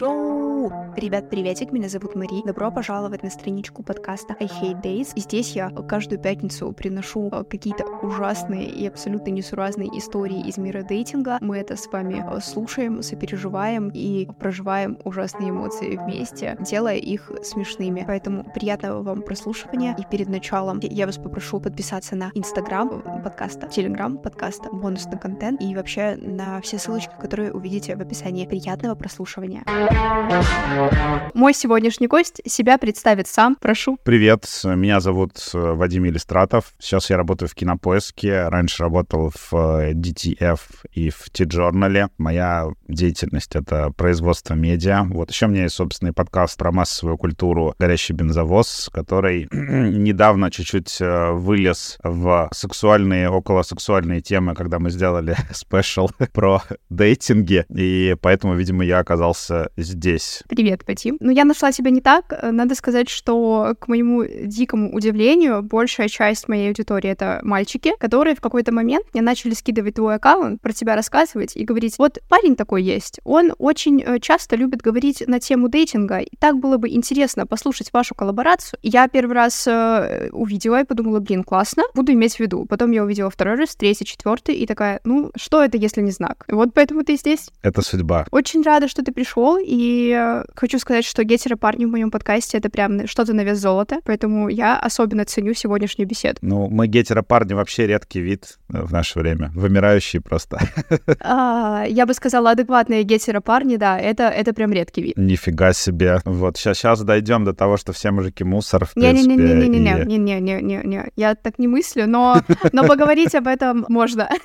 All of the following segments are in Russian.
中。Ребят, приветик, меня зовут Мари. Добро пожаловать на страничку подкаста I Hate Days. Здесь я каждую пятницу приношу э, какие-то ужасные и абсолютно несуразные истории из мира дейтинга. Мы это с вами э, слушаем, сопереживаем и проживаем ужасные эмоции вместе, делая их смешными. Поэтому приятного вам прослушивания. И перед началом я вас попрошу подписаться на Инстаграм подкаста, Телеграм подкаста, бонусный контент и вообще на все ссылочки, которые увидите в описании. Приятного прослушивания. Мой сегодняшний гость себя представит сам, прошу. Привет, меня зовут э, Вадим Иллистратов. Сейчас я работаю в Кинопоиске. Раньше работал в э, DTF и в T-Journal. Моя деятельность — это производство медиа. Вот еще у меня есть собственный подкаст про массовую культуру «Горящий бензовоз», который недавно чуть-чуть э, вылез в сексуальные, околосексуальные темы, когда мы сделали спешл про дейтинги. И поэтому, видимо, я оказался здесь. Привет, Пати. Ну, я нашла тебя не так. Надо сказать, что, к моему дикому удивлению, большая часть моей аудитории — это мальчики, которые в какой-то момент мне начали скидывать твой аккаунт, про тебя рассказывать и говорить, вот парень такой есть, он очень э, часто любит говорить на тему дейтинга, и так было бы интересно послушать вашу коллаборацию. Я первый раз э, увидела и подумала, блин, классно, буду иметь в виду. Потом я увидела второй раз, третий, четвертый, и такая, ну, что это, если не знак? Вот поэтому ты здесь. Это судьба. Очень рада, что ты пришел, и э, хочу сказать, что гетеры парни в моем подкасте это прям что-то на вес золота, поэтому я особенно ценю сегодняшнюю беседу. Ну, мы гетеры парни вообще редкий вид э, в наше время, вымирающий просто. А, я бы сказала, адекватные гетеры парни, да, это, это прям редкий вид. Нифига себе. Вот, сейчас, сейчас дойдем до того, что все мужики мусор, в принципе. Не-не-не-не-не-не-не-не-не, я так не мыслю, но, но поговорить об этом можно.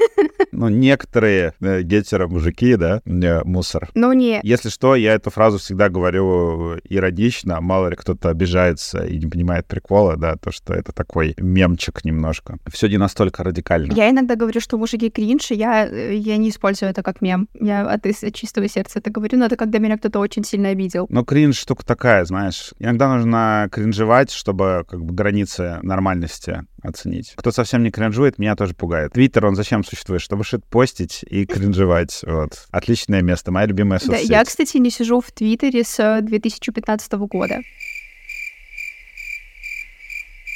Ну, некоторые э, гетеры мужики, да, мусор. Ну, не. Если что, я эту фразу всегда говорю иронично, мало ли кто-то обижается и не понимает прикола, да, то, что это такой мемчик немножко. Все не настолько радикально. Я иногда говорю, что мужики кринж, и я, я не использую это как мем. Я от, от чистого сердца это говорю, но это когда меня кто-то очень сильно обидел. Но кринж штука такая, знаешь. Иногда нужно кринжевать, чтобы как бы границы нормальности оценить. Кто совсем не кринжует, меня тоже пугает. Твиттер, он зачем существует? Чтобы что-то постить и кринжевать. Вот. Отличное место, моя любимая соцсеть. Да, я, кстати, не сижу в Твиттере с 2015 года.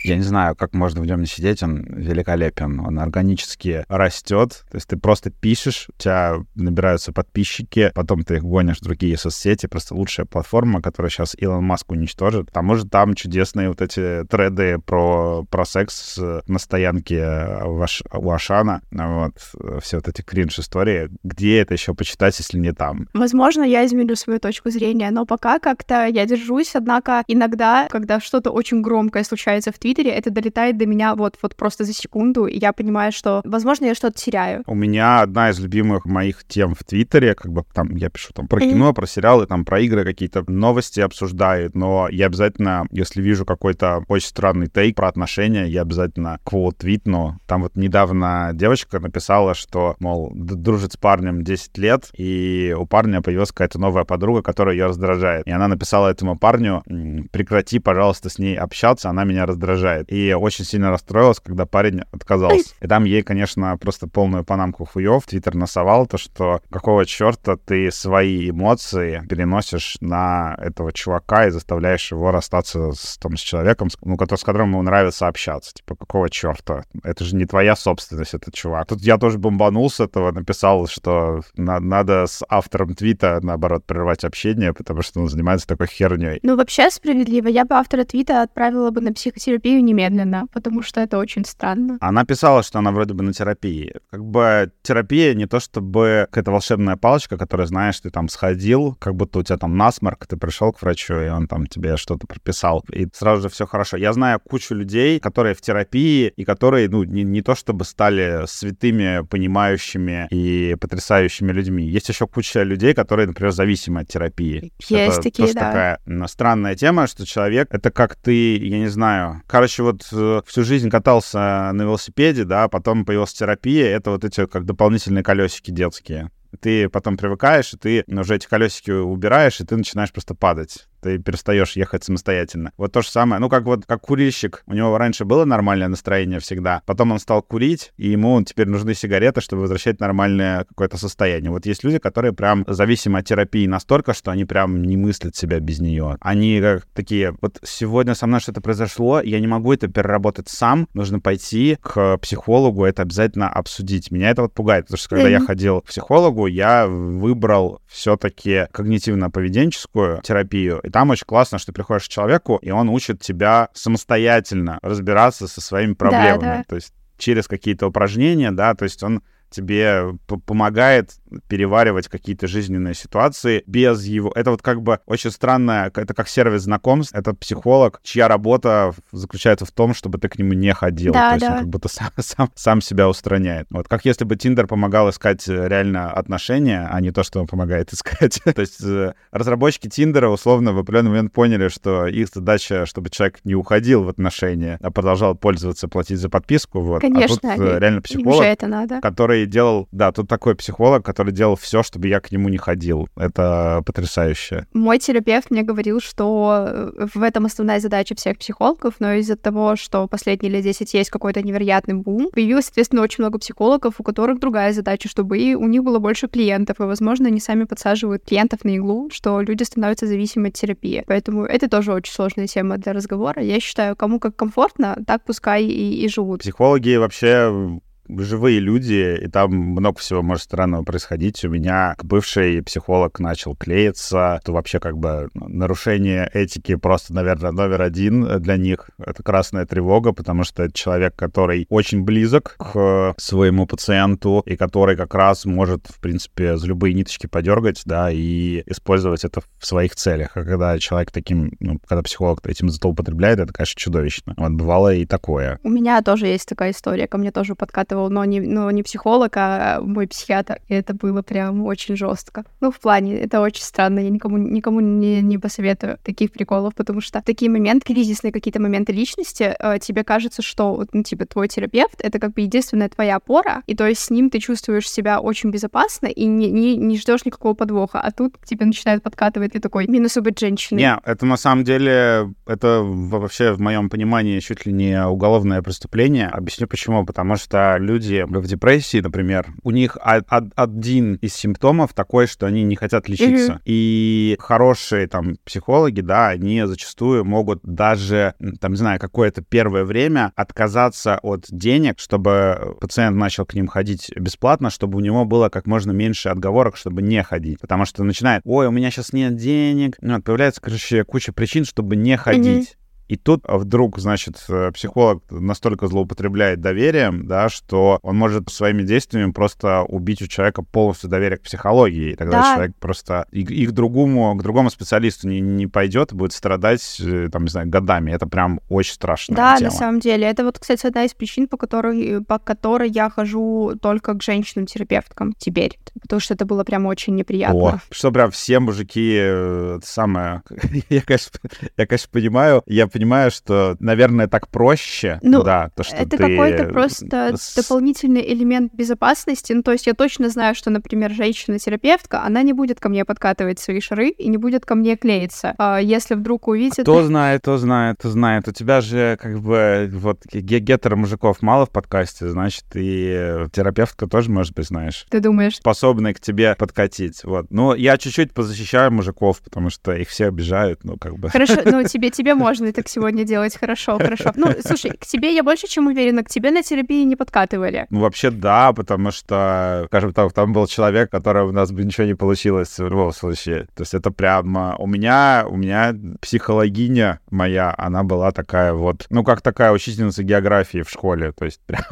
Я не знаю, как можно в нем не сидеть, он великолепен, он органически растет. То есть ты просто пишешь, у тебя набираются подписчики, потом ты их гонишь в другие соцсети, просто лучшая платформа, которую сейчас Илон Маск уничтожит. К тому же там чудесные вот эти треды про, про секс на стоянке у Ашана, вот, все вот эти кринж-истории. Где это еще почитать, если не там? Возможно, я изменю свою точку зрения, но пока как-то я держусь, однако иногда, когда что-то очень громкое случается в Твиттере, Твиттере, это долетает до меня вот, вот просто за секунду, и я понимаю, что, возможно, я что-то теряю. У меня одна из любимых моих тем в Твиттере, как бы там я пишу там про кино, про сериалы, там про игры какие-то новости обсуждают, но я обязательно, если вижу какой-то очень странный тейк про отношения, я обязательно квот твитну. Там вот недавно девочка написала, что, мол, дружит с парнем 10 лет, и у парня появилась какая-то новая подруга, которая ее раздражает. И она написала этому парню, прекрати, пожалуйста, с ней общаться, она меня раздражает раздражает. И очень сильно расстроилась, когда парень отказался. И там ей, конечно, просто полную панамку хуев. Твиттер насовал то, что какого черта ты свои эмоции переносишь на этого чувака и заставляешь его расстаться с, там, с человеком, ну, который, с которым ему нравится общаться. Типа, какого черта? Это же не твоя собственность, этот чувак. Тут я тоже бомбанул с этого, написал, что на- надо с автором твита, наоборот, прервать общение, потому что он занимается такой херней. Ну, вообще справедливо. Я бы автора твита отправила бы на психотерапию терапию немедленно, потому что это очень странно. Она писала, что она вроде бы на терапии. Как бы терапия не то чтобы какая-то волшебная палочка, которая, знаешь, ты там сходил, как будто у тебя там насморк, ты пришел к врачу, и он там тебе что-то прописал, и сразу же все хорошо. Я знаю кучу людей, которые в терапии, и которые, ну, не, не то чтобы стали святыми, понимающими и потрясающими людьми. Есть еще куча людей, которые, например, зависимы от терапии. Есть это такие, тоже да. такая странная тема, что человек, это как ты, я не знаю, короче, вот э, всю жизнь катался на велосипеде, да, потом появилась терапия, это вот эти как дополнительные колесики детские ты потом привыкаешь, и ты уже эти колесики убираешь, и ты начинаешь просто падать. Ты перестаешь ехать самостоятельно. Вот то же самое, ну как вот как курильщик, у него раньше было нормальное настроение всегда, потом он стал курить, и ему теперь нужны сигареты, чтобы возвращать нормальное какое-то состояние. Вот есть люди, которые прям зависимы от терапии настолько, что они прям не мыслят себя без нее. Они как такие, вот сегодня со мной что-то произошло, я не могу это переработать сам, нужно пойти к психологу, это обязательно обсудить. Меня это вот пугает, потому что когда я ходил к психологу, я выбрал все-таки когнитивно-поведенческую терапию, и там очень классно, что ты приходишь к человеку, и он учит тебя самостоятельно разбираться со своими проблемами. Да, да. То есть через какие-то упражнения, да, то есть он тебе помогает переваривать какие-то жизненные ситуации без его... Это вот как бы очень странно, это как сервис знакомств, это психолог, чья работа заключается в том, чтобы ты к нему не ходил. Да, То есть да. он как будто сам, сам, сам себя устраняет. Вот как если бы Тиндер помогал искать э, реально отношения, а не то, что он помогает искать. То есть э, разработчики Тиндера условно в определенный момент поняли, что их задача, чтобы человек не уходил в отношения, а продолжал пользоваться, платить за подписку. Вот. Конечно, а тут э, реально психолог, это надо. который делал... Да, тут такой психолог, который который делал все, чтобы я к нему не ходил. Это потрясающе. Мой терапевт мне говорил, что э, в этом основная задача всех психологов, но из-за того, что последние лет 10 есть какой-то невероятный бум, появилось, соответственно, очень много психологов, у которых другая задача, чтобы и у них было больше клиентов, и, возможно, они сами подсаживают клиентов на иглу, что люди становятся зависимы от терапии. Поэтому это тоже очень сложная тема для разговора. Я считаю, кому как комфортно, так пускай и, и живут. Психологи вообще живые люди, и там много всего может странного происходить. У меня бывший психолог начал клеиться, то вообще как бы нарушение этики просто, наверное, номер один для них. Это красная тревога, потому что это человек, который очень близок к своему пациенту и который как раз может, в принципе, за любые ниточки подергать, да, и использовать это в своих целях. А когда человек таким, ну, когда психолог этим злоупотребляет, это, конечно, чудовищно. Вот бывало и такое. У меня тоже есть такая история. Ко мне тоже подкатывал советовал, но не, но не психолог, а мой психиатр. И это было прям очень жестко. Ну, в плане, это очень странно. Я никому, никому не, не посоветую таких приколов, потому что такие моменты, кризисные какие-то моменты личности, э, тебе кажется, что, ну, типа, твой терапевт — это как бы единственная твоя опора, и то есть с ним ты чувствуешь себя очень безопасно и не, не, не ждешь никакого подвоха, а тут тебе начинает подкатывать, ты такой, минусу быть женщиной. Не, это на самом деле, это вообще в моем понимании чуть ли не уголовное преступление. Объясню почему. Потому что люди в депрессии, например, у них один из симптомов такой, что они не хотят лечиться. Mm-hmm. И хорошие там психологи, да, они зачастую могут даже, там, не знаю, какое-то первое время отказаться от денег, чтобы пациент начал к ним ходить бесплатно, чтобы у него было как можно меньше отговорок, чтобы не ходить. Потому что начинает, ой, у меня сейчас нет денег. Ну, появляется, короче, куча причин, чтобы не ходить. И тут вдруг, значит, э, психолог настолько злоупотребляет доверием, да, что он может своими действиями просто убить у человека полностью доверие к психологии. И тогда да. человек просто и, и к другому, к другому специалисту не, не пойдет, будет страдать, э, там, не знаю, годами. Это прям очень страшно. Да, тема. на самом деле. Это вот, кстати, одна из причин, по которой, по которой я хожу только к женщинам-терапевткам теперь. Потому что это было прям очень неприятно. О, что прям все мужики, э, это самое... я, конечно, я, конечно, понимаю, я понимаю, что, наверное, так проще. Ну, да, то, что это ты... какой-то просто с... дополнительный элемент безопасности. Ну, то есть я точно знаю, что, например, женщина-терапевтка, она не будет ко мне подкатывать свои шары и не будет ко мне клеиться. А если вдруг увидит... Кто знает, кто знает, кто знает. У тебя же как бы вот гетеро мужиков мало в подкасте, значит, и терапевтка тоже, может быть, знаешь. Ты думаешь? Способны к тебе подкатить. Вот. Ну, я чуть-чуть позащищаю мужиков, потому что их все обижают, ну, как бы. Хорошо, ну, тебе, тебе можно это сегодня делать хорошо, хорошо. Ну, слушай, к тебе я больше чем уверена, к тебе на терапии не подкатывали. Ну, вообще, да, потому что, скажем так, там был человек, который у нас бы ничего не получилось в любом случае. То есть это прям у меня, у меня психологиня моя, она была такая вот, ну, как такая учительница географии в школе. То есть прям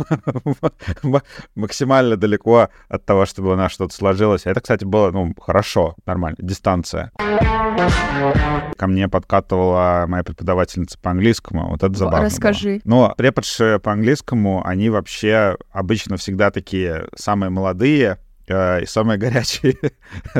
максимально далеко от того, чтобы у нас что-то сложилось. Это, кстати, было, ну, хорошо, нормально, дистанция. Ко мне подкатывала моя преподавательница по английскому. Вот это забавно. Расскажи. Было. Но преподши по английскому, они вообще обычно всегда такие самые молодые, и самые горячие,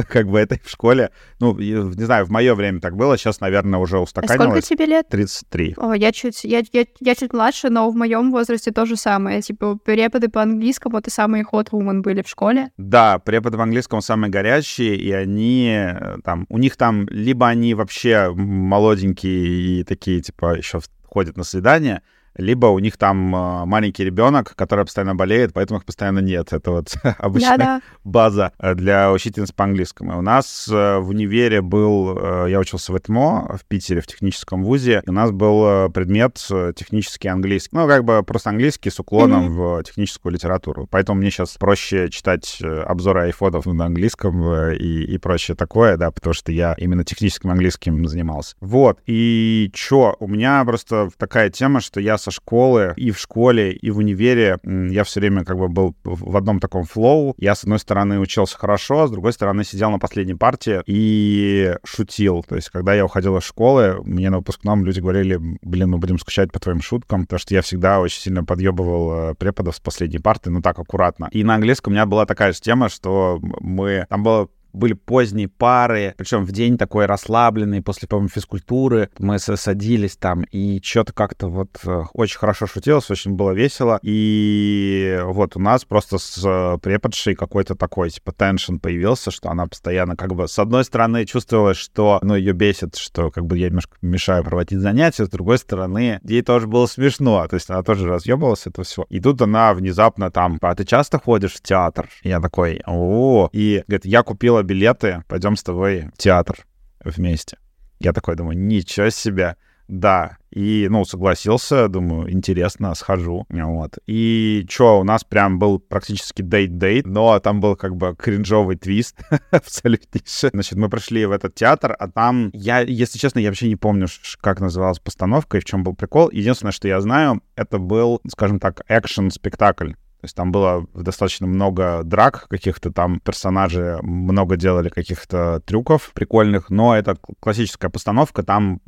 как бы это в школе. Ну, не знаю, в мое время так было, сейчас, наверное, уже устаканилось. А сколько тебе лет? 33. О, я чуть, я, я, я чуть младше, но в моем возрасте то же самое. Типа, преподы по английскому — это самые hot woman были в школе. Да, преподы по английскому самые горячие, и они э, там, у них там либо они вообще молоденькие и такие, типа, еще ходят на свидания, либо у них там э, маленький ребенок, который постоянно болеет, поэтому их постоянно нет. Это вот обычная да -да. база э, для учительницы по английскому. У нас э, в универе был, я учился в ЭТМО в Питере, в техническом вузе, и у нас был предмет технический английский. Ну, как бы просто английский с уклоном mm-hmm. в техническую литературу. Поэтому мне сейчас проще читать обзоры айфонов на английском и, и прочее такое, да, потому что я именно техническим английским занимался. Вот. И чё, у меня просто такая тема, что я со школы, и в школе, и в универе я все время как бы был в одном таком флоу. Я, с одной стороны, учился хорошо, с другой стороны, сидел на последней партии и шутил. То есть, когда я уходил из школы, мне на выпускном люди говорили, блин, мы будем скучать по твоим шуткам, потому что я всегда очень сильно подъебывал э, преподов с последней парты, ну так, аккуратно. И на английском у меня была такая же тема, что мы... Там было были поздние пары, причем в день такой расслабленный, после, по-моему, физкультуры. Мы садились там, и что-то как-то вот э, очень хорошо шутилось, очень было весело. И вот у нас просто с э, преподшей какой-то такой, типа, теншн появился, что она постоянно как бы, с одной стороны, чувствовала, что, ну, ее бесит, что как бы я немножко мешаю проводить занятия, с другой стороны, ей тоже было смешно, то есть она тоже разъебалась это все. И тут она внезапно там, а ты часто ходишь в театр? Я такой, о, и говорит, я купила билеты, пойдем с тобой в театр вместе. Я такой думаю, ничего себе, да. И, ну, согласился, думаю, интересно, схожу. Вот. И что, у нас прям был практически дейт-дейт, но там был как бы кринжовый твист абсолютнейший. Значит, мы пришли в этот театр, а там, я, если честно, я вообще не помню, как называлась постановка и в чем был прикол. Единственное, что я знаю, это был, скажем так, экшен-спектакль. Есть там было достаточно много драк каких-то, там персонажи много делали каких-то трюков прикольных, но это классическая постановка, там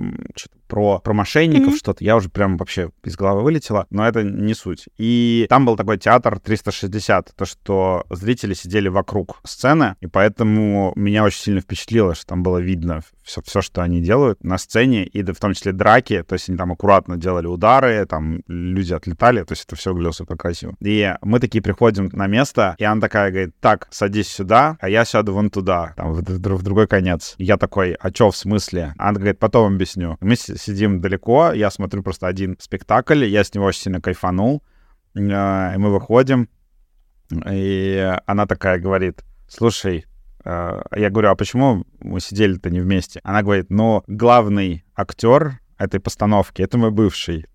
про, про мошенников mm-hmm. что-то, я уже прям вообще из головы вылетела, но это не суть. И там был такой театр 360, то, что зрители сидели вокруг сцены, и поэтому меня очень сильно впечатлило, что там было видно все, все что они делают на сцене, и в том числе драки, то есть они там аккуратно делали удары, там люди отлетали, то есть это все выглядело супер красиво. И мы такие приходим на место, и она такая говорит, так, садись сюда, а я сяду вон туда, там, в, в, в другой конец. Я такой, а чё в смысле? Она говорит, потом объясню. Мы сидим далеко, я смотрю просто один спектакль, я с него очень сильно кайфанул, э, и мы выходим, и она такая говорит, слушай, э, я говорю, а почему мы сидели-то не вместе? Она говорит, ну, главный актер этой постановки — это мой бывший.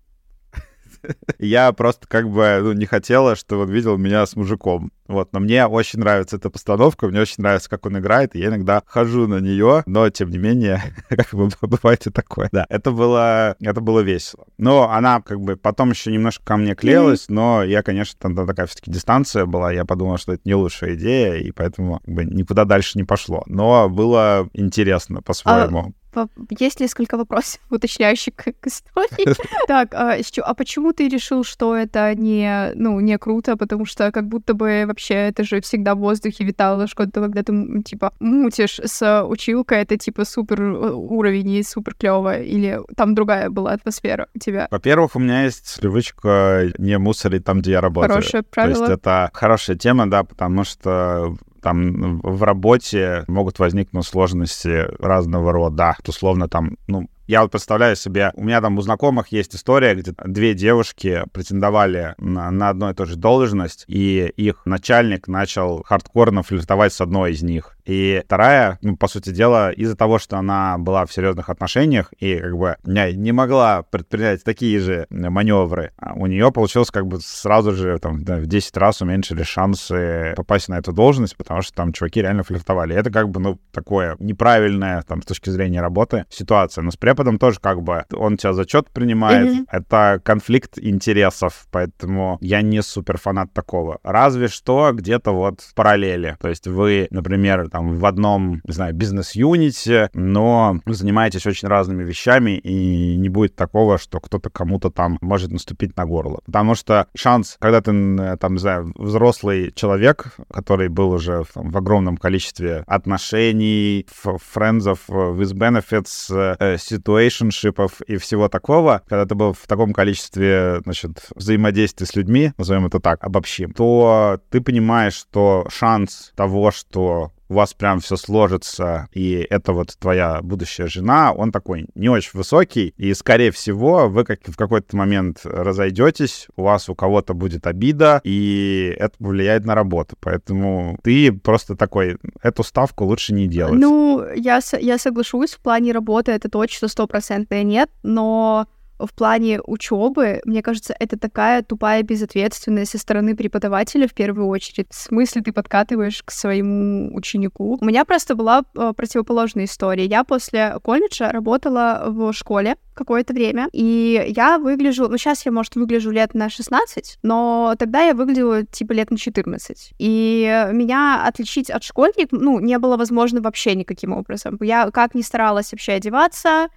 Я просто как бы ну, не хотела, что он видел меня с мужиком. Вот, но мне очень нравится эта постановка, мне очень нравится, как он играет, и я иногда хожу на нее, но тем не менее, как бы бывает и такое. Да, это было, это было весело. Но она как бы потом еще немножко ко мне клеилась, но я, конечно, тогда такая все-таки дистанция была, я подумал, что это не лучшая идея, и поэтому как бы никуда дальше не пошло. Но было интересно по-своему. А есть несколько вопросов, уточняющих к истории. Так, а, а почему ты решил, что это не, ну, не круто? Потому что как будто бы вообще это же всегда в воздухе витало, что когда ты, типа, мутишь с училкой, это, типа, супер э, уровень и супер клево, или там другая была атмосфера у тебя? Во-первых, у меня есть привычка не мусорить там, где я работаю. Хорошее правило. То есть это хорошая тема, да, потому что там в работе могут возникнуть сложности разного рода. Условно там, ну, я вот представляю себе, у меня там у знакомых есть история, где две девушки претендовали на, на одну и ту же должность, и их начальник начал хардкорно флиртовать с одной из них. И вторая, ну, по сути дела, из-за того, что она была в серьезных отношениях и как бы не могла предпринять такие же маневры, а у нее получилось как бы сразу же там да, в 10 раз уменьшили шансы попасть на эту должность, потому что там чуваки реально флиртовали. Это как бы, ну, такое неправильное там с точки зрения работы ситуация. Но с потом тоже как бы, он тебя зачет принимает, mm-hmm. это конфликт интересов, поэтому я не супер фанат такого. Разве что где-то вот в параллели. То есть вы, например, там в одном, не знаю, бизнес-юните, но занимаетесь очень разными вещами, и не будет такого, что кто-то кому-то там может наступить на горло. Потому что шанс, когда ты, там, не знаю, взрослый человек, который был уже там, в огромном количестве отношений, френдзов, with benefits, situationshipов и всего такого, когда ты был в таком количестве, значит, взаимодействия с людьми, назовем это так, обобщим, то ты понимаешь, что шанс того, что у вас прям все сложится, и это вот твоя будущая жена, он такой не очень высокий, и, скорее всего, вы как в какой-то момент разойдетесь, у вас у кого-то будет обида, и это влияет на работу. Поэтому ты просто такой, эту ставку лучше не делать. Ну, я, я соглашусь, в плане работы это точно стопроцентное нет, но в плане учебы, мне кажется, это такая тупая безответственность со стороны преподавателя в первую очередь. В смысле ты подкатываешь к своему ученику? У меня просто была э, противоположная история. Я после колледжа работала в школе какое-то время, и я выгляжу, ну сейчас я, может, выгляжу лет на 16, но тогда я выглядела типа лет на 14. И меня отличить от школьников, ну, не было возможно вообще никаким образом. Я как ни старалась вообще одеваться,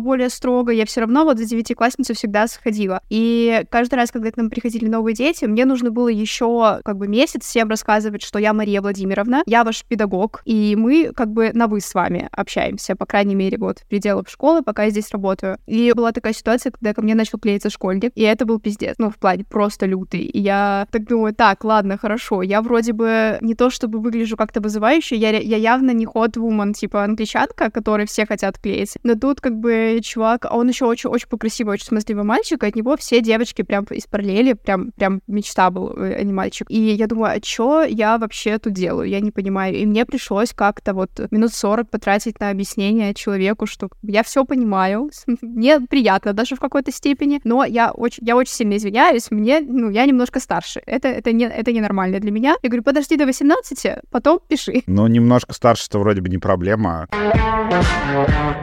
более строго, я все равно вот за девятиклассницу всегда сходила. И каждый раз, когда к нам приходили новые дети, мне нужно было еще как бы месяц всем рассказывать, что я Мария Владимировна, я ваш педагог, и мы как бы на «вы» с вами общаемся, по крайней мере, вот в пределах школы, пока я здесь работаю. И была такая ситуация, когда ко мне начал клеиться школьник, и это был пиздец, ну, в плане просто лютый. И я так думаю, так, ладно, хорошо, я вроде бы не то чтобы выгляжу как-то вызывающе, я, я явно не хот-вумен, типа англичанка, которые все хотят клеиться, но тут как бы бы чувак, а он еще очень-очень красивый, очень смазливый мальчик, и от него все девочки прям из параллели, прям, прям мечта был, э, а не мальчик. И я думаю, а что я вообще тут делаю? Я не понимаю. И мне пришлось как-то вот минут 40 потратить на объяснение человеку, что я все понимаю, мне приятно даже в какой-то степени, но я очень, я очень сильно извиняюсь, мне, ну, я немножко старше. Это, это, не, это ненормально для меня. Я говорю, подожди до 18, потом пиши. Ну, немножко старше это вроде бы не проблема.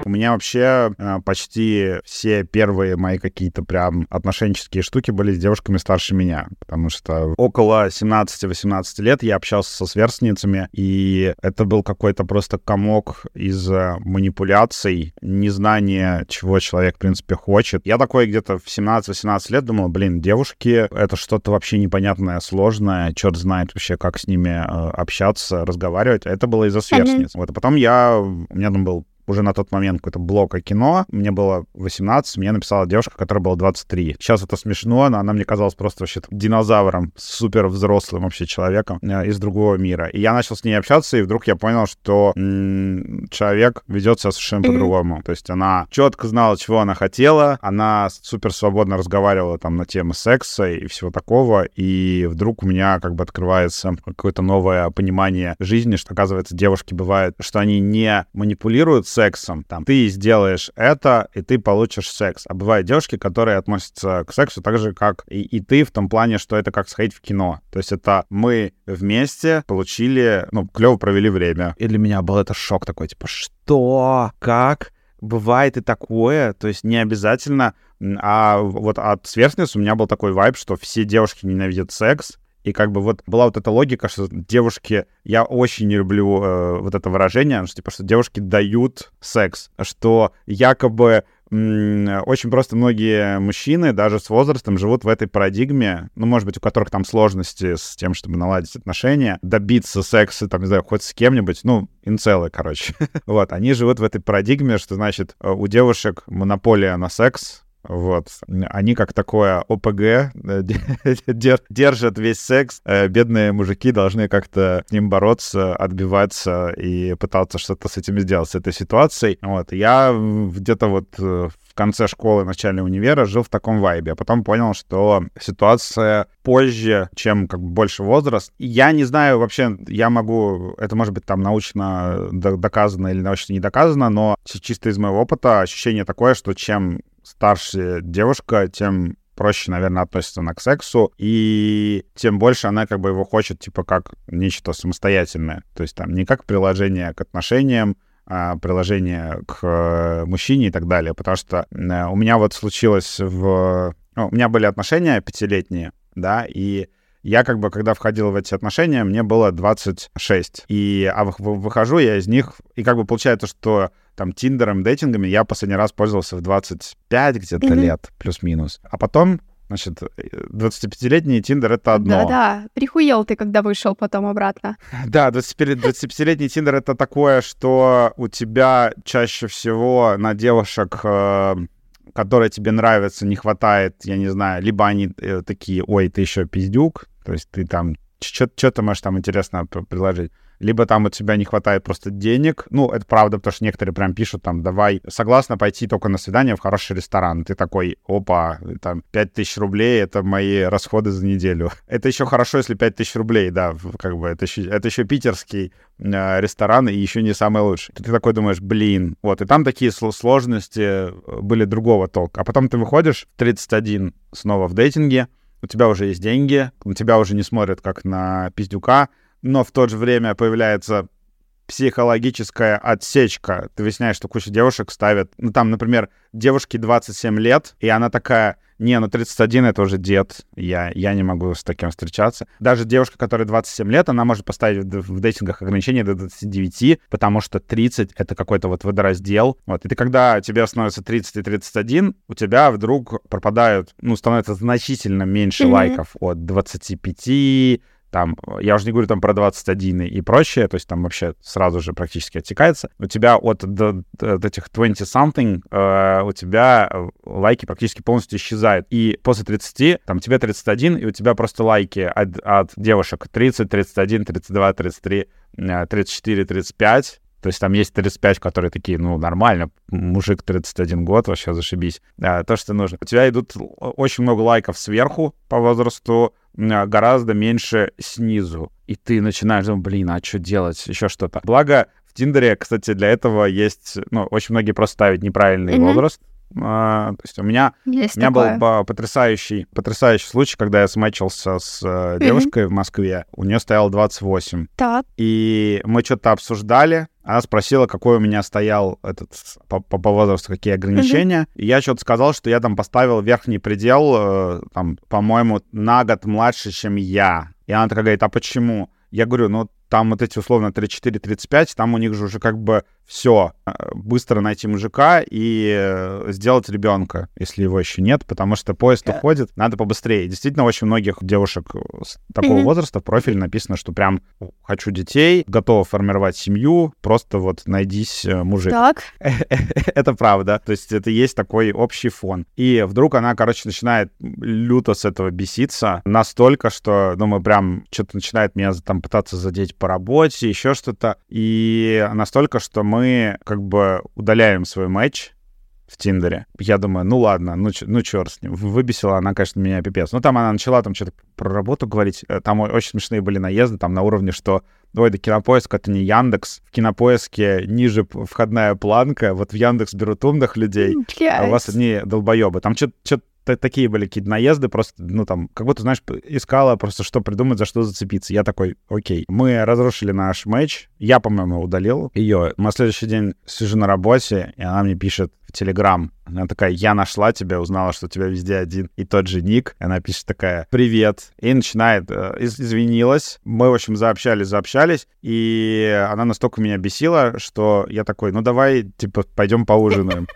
У меня вообще почти все первые мои какие-то прям отношенческие штуки были с девушками старше меня, потому что около 17-18 лет я общался со сверстницами, и это был какой-то просто комок из э, манипуляций, незнания, чего человек, в принципе, хочет. Я такой где-то в 17-18 лет думал, блин, девушки — это что-то вообще непонятное, сложное, черт знает вообще, как с ними э, общаться, разговаривать. Это было из-за сверстниц. Mm-hmm. Вот, а потом я... У меня там был уже на тот момент какой-то блог о кино. Мне было 18, мне написала девушка, которая была 23. Сейчас это смешно, но она мне казалась просто вообще динозавром, супер взрослым вообще человеком э, из другого мира. И я начал с ней общаться, и вдруг я понял, что м- человек ведет себя совершенно по-другому. То есть она четко знала, чего она хотела, она супер свободно разговаривала там на темы секса и всего такого, и вдруг у меня как бы открывается какое-то новое понимание жизни, что, оказывается, девушки бывают, что они не манипулируют сексом. Там, ты сделаешь это, и ты получишь секс. А бывают девушки, которые относятся к сексу так же, как и, и ты, в том плане, что это как сходить в кино. То есть это мы вместе получили, ну, клево провели время. И для меня был это шок такой, типа, что? Как? Бывает и такое, то есть не обязательно, а вот от сверстниц у меня был такой вайб, что все девушки ненавидят секс, и как бы вот была вот эта логика, что девушки... Я очень не люблю э, вот это выражение, что, типа, что девушки дают секс, что якобы очень просто многие мужчины даже с возрастом живут в этой парадигме, ну, может быть, у которых там сложности с тем, чтобы наладить отношения, добиться секса, там, не знаю, хоть с кем-нибудь, ну, инцелы, короче. вот, они живут в этой парадигме, что, значит, э, у девушек монополия на секс, вот. Они как такое ОПГ э, держат весь секс. Э, бедные мужики должны как-то с ним бороться, отбиваться и пытаться что-то с этим сделать, с этой ситуацией. Вот. Я где-то вот э, в конце школы, начале универа жил в таком вайбе, а потом понял, что ситуация позже, чем как бы больше возраст. я не знаю вообще, я могу, это может быть там научно доказано или научно не доказано, но чисто из моего опыта ощущение такое, что чем старше девушка, тем проще, наверное, относится она к сексу, и тем больше она как бы его хочет, типа, как нечто самостоятельное. То есть там не как приложение к отношениям, а, приложение к э, мужчине и так далее. Потому что э, у меня вот случилось в... Ну, у меня были отношения пятилетние, да, и я как бы, когда входил в эти отношения, мне было 26. И, а выхожу я из них, и как бы получается, что там Тиндером, дейтингами я последний раз пользовался в 25 где-то mm-hmm. лет, плюс-минус. А потом Значит, 25-летний Тиндер — это одно. Да-да, прихуел ты, когда вышел потом обратно. Да, 25-летний Тиндер — это такое, что у тебя чаще всего на девушек, э, которые тебе нравятся, не хватает, я не знаю, либо они э, такие, ой, ты еще пиздюк, то есть ты там, что ты можешь там интересно предложить либо там у тебя не хватает просто денег. Ну, это правда, потому что некоторые прям пишут там, давай, согласна пойти только на свидание в хороший ресторан. Ты такой, опа, там, 5000 рублей — это мои расходы за неделю. Это еще хорошо, если 5000 рублей, да, как бы, это еще, это еще питерский э, ресторан и еще не самый лучший. Ты такой думаешь, блин, вот, и там такие сложности э, были другого толка. А потом ты выходишь в 31 снова в дейтинге, у тебя уже есть деньги, у тебя уже не смотрят как на пиздюка, но в то же время появляется психологическая отсечка. Ты выясняешь, что куча девушек ставят... Ну, там, например, девушке 27 лет, и она такая, не, ну 31 — это уже дед, я, я не могу с таким встречаться. Даже девушка, которая 27 лет, она может поставить в, в дейтингах ограничение до 29, потому что 30 — это какой-то вот водораздел. Вот. И ты, когда тебе становится 30 и 31, у тебя вдруг пропадают, ну, становится значительно меньше mm-hmm. лайков от 25, там, я уже не говорю там про 21 и прочее, то есть там вообще сразу же практически оттекается. У тебя от, до, от этих 20-something э, у тебя лайки практически полностью исчезают. И после 30, там, тебе 31, и у тебя просто лайки от, от девушек 30, 31, 32, 33, 34, 35, то есть там есть 35, которые такие, ну, нормально, мужик 31 год, вообще зашибись. А, то, что нужно. У тебя идут очень много лайков сверху по возрасту, а, гораздо меньше снизу. И ты начинаешь думать, блин, а что делать, еще что-то. Благо, в Тиндере, кстати, для этого есть, ну, очень многие просто ставят неправильный mm-hmm. возраст. А, то есть у меня, есть у меня такое. был потрясающий, потрясающий случай, когда я смачился с mm-hmm. девушкой в Москве. У нее стоял 28. Так. И мы что-то обсуждали. Она спросила, какой у меня стоял этот по, по, по возрасту, какие ограничения. Mm-hmm. И я что-то сказал, что я там поставил верхний предел, э, там, по-моему, на год младше, чем я. И она такая говорит, а почему? Я говорю, ну, там вот эти условно 34-35, там у них же уже как бы все, э, быстро найти мужика и э, сделать ребенка, если его еще нет, потому что поезд yeah. уходит, надо побыстрее. Действительно, очень многих девушек с такого mm-hmm. возраста в профиле написано, что прям хочу детей, готова формировать семью, просто вот найдись э, мужик. Так. это правда. То есть это есть такой общий фон. И вдруг она, короче, начинает люто с этого беситься настолько, что, ну, мы прям что-то начинает меня там пытаться задеть по работе, еще что-то. И настолько, что мы мы как бы удаляем свой матч в Тиндере. Я думаю, ну ладно, ну, ну черт с ним. Выбесила она, конечно, меня пипец. Ну там она начала там что-то про работу говорить. Э, там очень смешные были наезды, там на уровне, что ой, да Кинопоиск — это не Яндекс. В Кинопоиске ниже входная планка. Вот в Яндекс берут умных людей, Блядь. а у вас одни долбоебы. Там что-то такие были какие-то наезды, просто, ну, там, как будто, знаешь, искала просто, что придумать, за что зацепиться. Я такой, окей. Мы разрушили наш матч. Я, по-моему, удалил ее. На следующий день сижу на работе, и она мне пишет в Телеграм, она такая, я нашла тебя, узнала, что у тебя везде один и тот же ник. Она пишет такая, привет. И начинает, э, извинилась. Мы, в общем, заобщались, заобщались. И она настолько меня бесила, что я такой, ну давай, типа, пойдем поужинаем.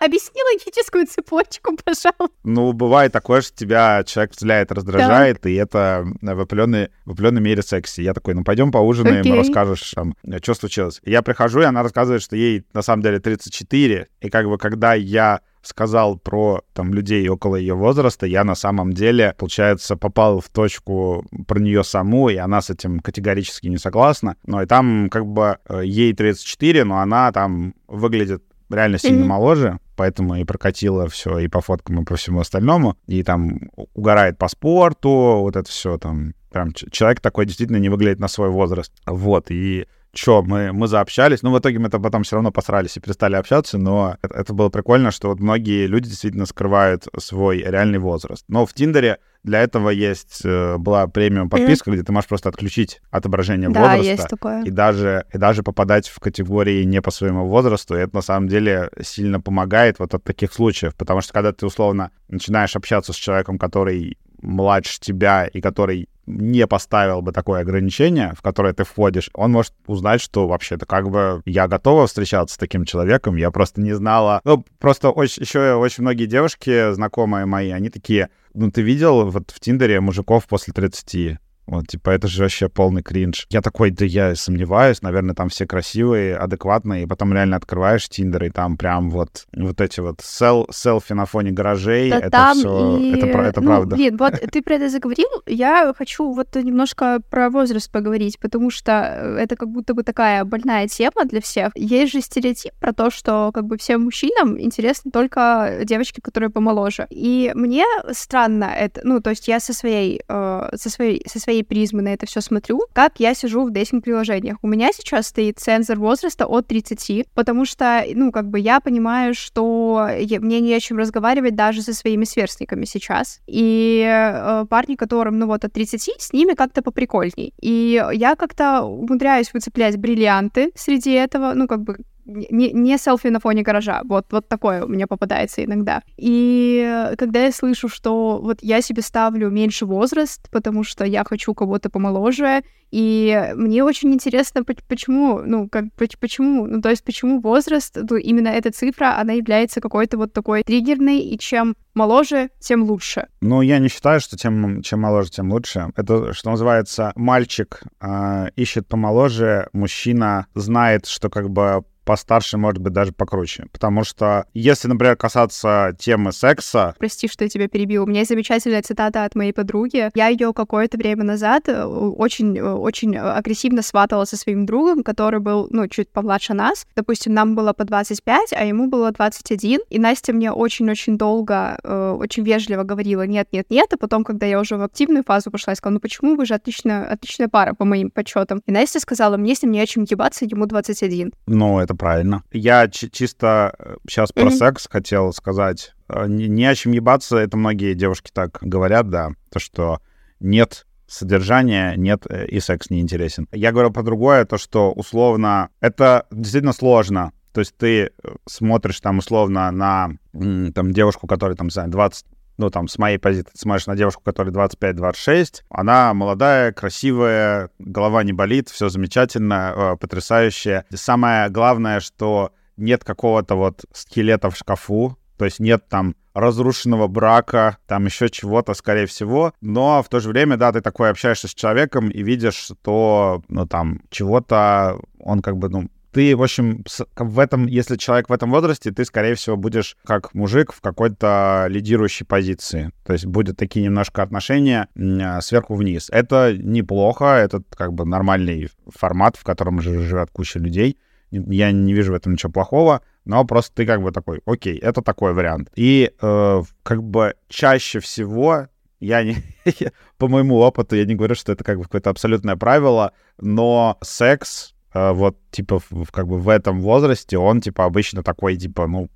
Объясни логическую цепочку, пожалуйста. Ну, бывает такое, что тебя человек взгляд раздражает, так. и это в определенной, в определенной мере секси. Я такой, ну, пойдем поужинаем, okay. расскажешь, там, что случилось. Я прихожу, и она рассказывает, что ей на самом деле 34, и как бы когда я сказал про там людей около ее возраста, я на самом деле, получается, попал в точку про нее саму, и она с этим категорически не согласна. Но и там как бы э, ей 34, но она там выглядит реально сильно mm-hmm. моложе, поэтому и прокатила все и по фоткам, и по всему остальному. И там угорает по спорту, вот это все там. Прям человек такой действительно не выглядит на свой возраст. Вот, и что, мы, мы заобщались, ну, в итоге мы -то потом все равно посрались и перестали общаться, но это, это было прикольно, что вот многие люди действительно скрывают свой реальный возраст. Но в Тиндере Для этого есть э, была премиум подписка, mm-hmm. где ты можешь просто отключить отображение да, возраста. Есть такое. И даже, и даже попадать в категории не по своему возрасту. И это на самом деле сильно помогает вот от таких случаев. Потому что когда ты условно начинаешь общаться с человеком, который младше тебя и который не поставил бы такое ограничение, в которое ты входишь, он может узнать, что вообще-то как бы я готова встречаться с таким человеком, я просто не знала. Ну, просто очень, еще очень многие девушки, знакомые мои, они такие, ну, ты видел вот в Тиндере мужиков после 30? Вот, типа, это же вообще полный кринж. Я такой, да я сомневаюсь, наверное, там все красивые, адекватные, и потом реально открываешь Тиндер, и там прям вот, вот эти вот сел, селфи на фоне гаражей, да это там все, и... это, это ну, правда. Блин, вот ты про это заговорил, я хочу вот немножко про возраст поговорить, потому что это как будто бы такая больная тема для всех. Есть же стереотип про то, что как бы всем мужчинам интересны только девочки, которые помоложе. И мне странно это, ну, то есть я со своей, э, со своей, со своей своей призмы на это все смотрю, как я сижу в дейтинг-приложениях. У меня сейчас стоит цензор возраста от 30, потому что, ну, как бы я понимаю, что я, мне не о чем разговаривать даже со своими сверстниками сейчас. И э, парни, которым, ну, вот от 30, с ними как-то поприкольней. И я как-то умудряюсь выцеплять бриллианты среди этого, ну, как бы не, не селфи на фоне гаража. Вот, вот такое у меня попадается иногда. И когда я слышу, что вот я себе ставлю меньше возраст, потому что я хочу кого-то помоложе, и мне очень интересно, почему, ну, как, почему, ну, то есть почему возраст, ну, именно эта цифра, она является какой-то вот такой триггерной, и чем моложе, тем лучше. Ну, я не считаю, что тем, чем моложе, тем лучше. Это, что называется, мальчик э, ищет помоложе, мужчина знает, что как бы постарше, может быть, даже покруче. Потому что если, например, касаться темы секса... Прости, что я тебя перебил. У меня есть замечательная цитата от моей подруги. Я ее какое-то время назад э, очень, э, очень агрессивно сватала со своим другом, который был, ну, чуть помладше нас. Допустим, нам было по 25, а ему было 21. И Настя мне очень-очень долго, э, очень вежливо говорила нет, нет, нет. А потом, когда я уже в активную фазу пошла, я сказала, ну почему вы же отличная, отличная пара по моим подсчетам. И Настя сказала, мне с ним не о чем ебаться, ему 21. Ну, это это правильно. Я чисто сейчас э, про mm-hmm. секс хотел сказать. Э, не, не о чем ебаться, это многие девушки так говорят, да, то, что нет содержания, нет, э, и секс не интересен. Я говорю про другое, то, что условно это действительно сложно. То есть ты смотришь там условно на там девушку, которая там, не знаю, 20 ну, там, с моей позиции, смотришь на девушку, которой 25-26, она молодая, красивая, голова не болит, все замечательно, э, потрясающе. Самое главное, что нет какого-то вот скелета в шкафу, то есть нет там разрушенного брака, там еще чего-то, скорее всего. Но в то же время, да, ты такой общаешься с человеком и видишь, что, ну, там, чего-то он как бы, ну, ты, в общем, в этом, если человек в этом возрасте, ты, скорее всего, будешь как мужик в какой-то лидирующей позиции. То есть будет такие немножко отношения а, сверху вниз. Это неплохо, это как бы нормальный формат, в котором живет куча людей. Я не вижу в этом ничего плохого, но просто ты как бы такой, окей, это такой вариант. И э, как бы чаще всего я не, по моему опыту, я не говорю, что это как бы какое-то абсолютное правило, но секс вот, типа, в, как бы в этом возрасте он, типа, обычно такой, типа, ну,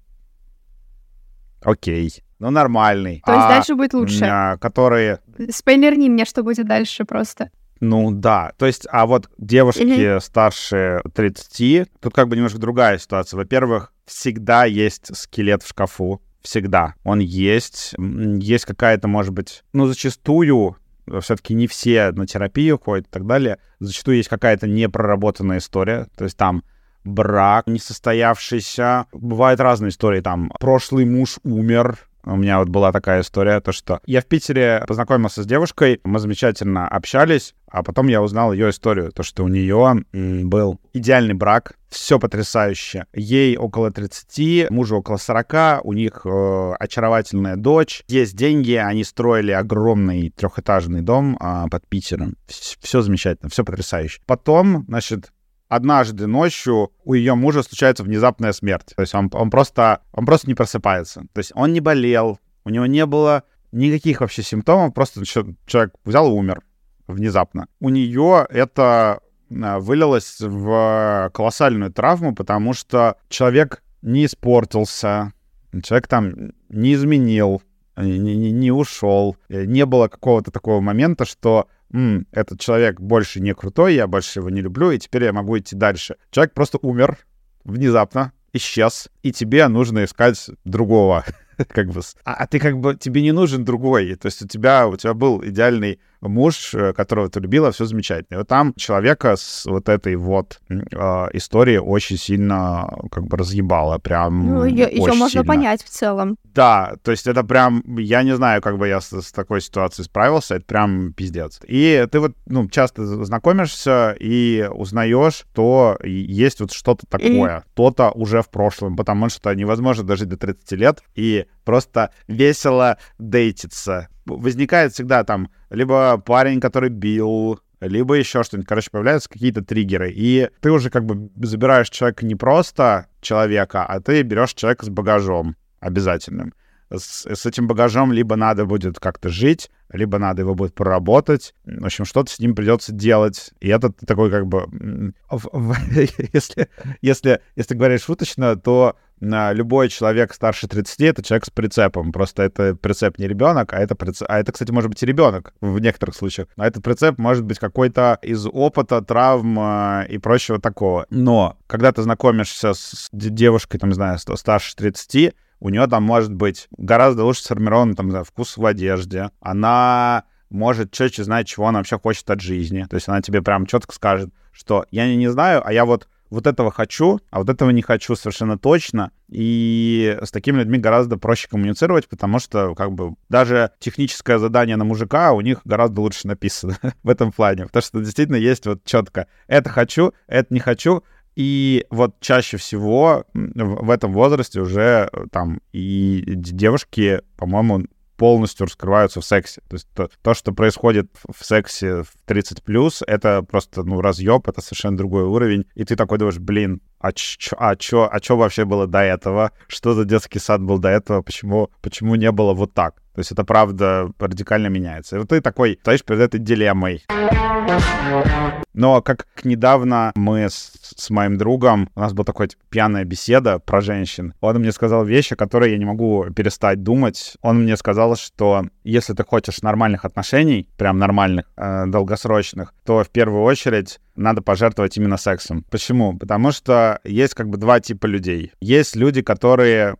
окей, ну, нормальный. То есть а, дальше будет лучше? А, которые... Спойлерни мне, что будет дальше просто. Ну, да. То есть, а вот девушки mm-hmm. старше 30, тут как бы немножко другая ситуация. Во-первых, всегда есть скелет в шкафу. Всегда. Он есть. Есть какая-то, может быть, ну, зачастую все-таки не все на терапию ходят и так далее. Зачастую есть какая-то непроработанная история, то есть там брак несостоявшийся. Бывают разные истории, там прошлый муж умер, у меня вот была такая история, то что я в Питере познакомился с девушкой, мы замечательно общались, а потом я узнал ее историю, то что у нее был идеальный брак, все потрясающе. Ей около 30, мужу около 40, у них э, очаровательная дочь, есть деньги, они строили огромный трехэтажный дом э, под Питером. Все замечательно, все потрясающе. Потом, значит, однажды ночью у ее мужа случается внезапная смерть. То есть он, он, просто, он просто не просыпается. То есть он не болел, у него не было никаких вообще симптомов, просто человек взял и умер внезапно. У нее это а, вылилось в колоссальную травму, потому что человек не испортился, человек там не изменил, не, не, не ушел. Не было какого-то такого момента, что М, этот человек больше не крутой, я больше его не люблю, и теперь я могу идти дальше. Человек просто умер внезапно, исчез, и тебе нужно искать другого. как бы, а, а ты как бы, тебе не нужен другой. То есть у тебя, у тебя был идеальный муж, э, которого ты любила, все замечательно. И вот там человека с вот этой вот э, историей очень сильно как бы разъебало, прям Ну, ее, ее можно сильно. понять в целом. Да, то есть это прям, я не знаю, как бы я с, с такой ситуацией справился, это прям пиздец. И ты вот, ну, часто знакомишься и узнаешь, что есть вот что-то такое, то-то уже в прошлом, потому что невозможно дожить до 30 лет и просто весело дейтиться. Возникает всегда там либо парень, который бил, либо еще что-нибудь. Короче, появляются какие-то триггеры. И ты уже как бы забираешь человека не просто человека, а ты берешь человека с багажом обязательным. С, с этим багажом либо надо будет как-то жить, либо надо его будет проработать. В общем, что-то с ним придется делать. И это такой как бы... Если, если, если говорить шуточно, то любой человек старше 30 — это человек с прицепом. Просто это прицеп не ребенок, а это прицеп... А это, кстати, может быть и ребенок в некоторых случаях. А этот прицеп может быть какой-то из опыта, травм э, и прочего такого. Но когда ты знакомишься с девушкой, там, не знаю, старше 30, у нее там может быть гораздо лучше сформирован там, знаю, вкус в одежде. Она может четче знать, чего она вообще хочет от жизни. То есть она тебе прям четко скажет, что я не, не знаю, а я вот вот этого хочу, а вот этого не хочу совершенно точно. И с такими людьми гораздо проще коммуницировать, потому что как бы даже техническое задание на мужика у них гораздо лучше написано в этом плане. Потому что действительно есть вот четко это хочу, это не хочу, и вот чаще всего в этом возрасте уже э, там и девушки, по-моему, полностью раскрываются в сексе. То есть то, то что происходит в сексе в 30 плюс, это просто, ну, разъеб, это совершенно другой уровень. И ты такой думаешь, блин, а чё, а чё, а чё вообще было до этого? Что за детский сад был до этого? Почему, почему не было вот так? То есть это правда радикально меняется. И вот ты такой стоишь перед этой дилеммой. Но как недавно мы с, с моим другом, у нас была такая типа, пьяная беседа про женщин. Он мне сказал вещи, которые я не могу перестать думать. Он мне сказал, что если ты хочешь нормальных отношений, прям нормальных, э, долгосрочных, то в первую очередь надо пожертвовать именно сексом. Почему? Потому что есть как бы два типа людей. Есть люди, которые,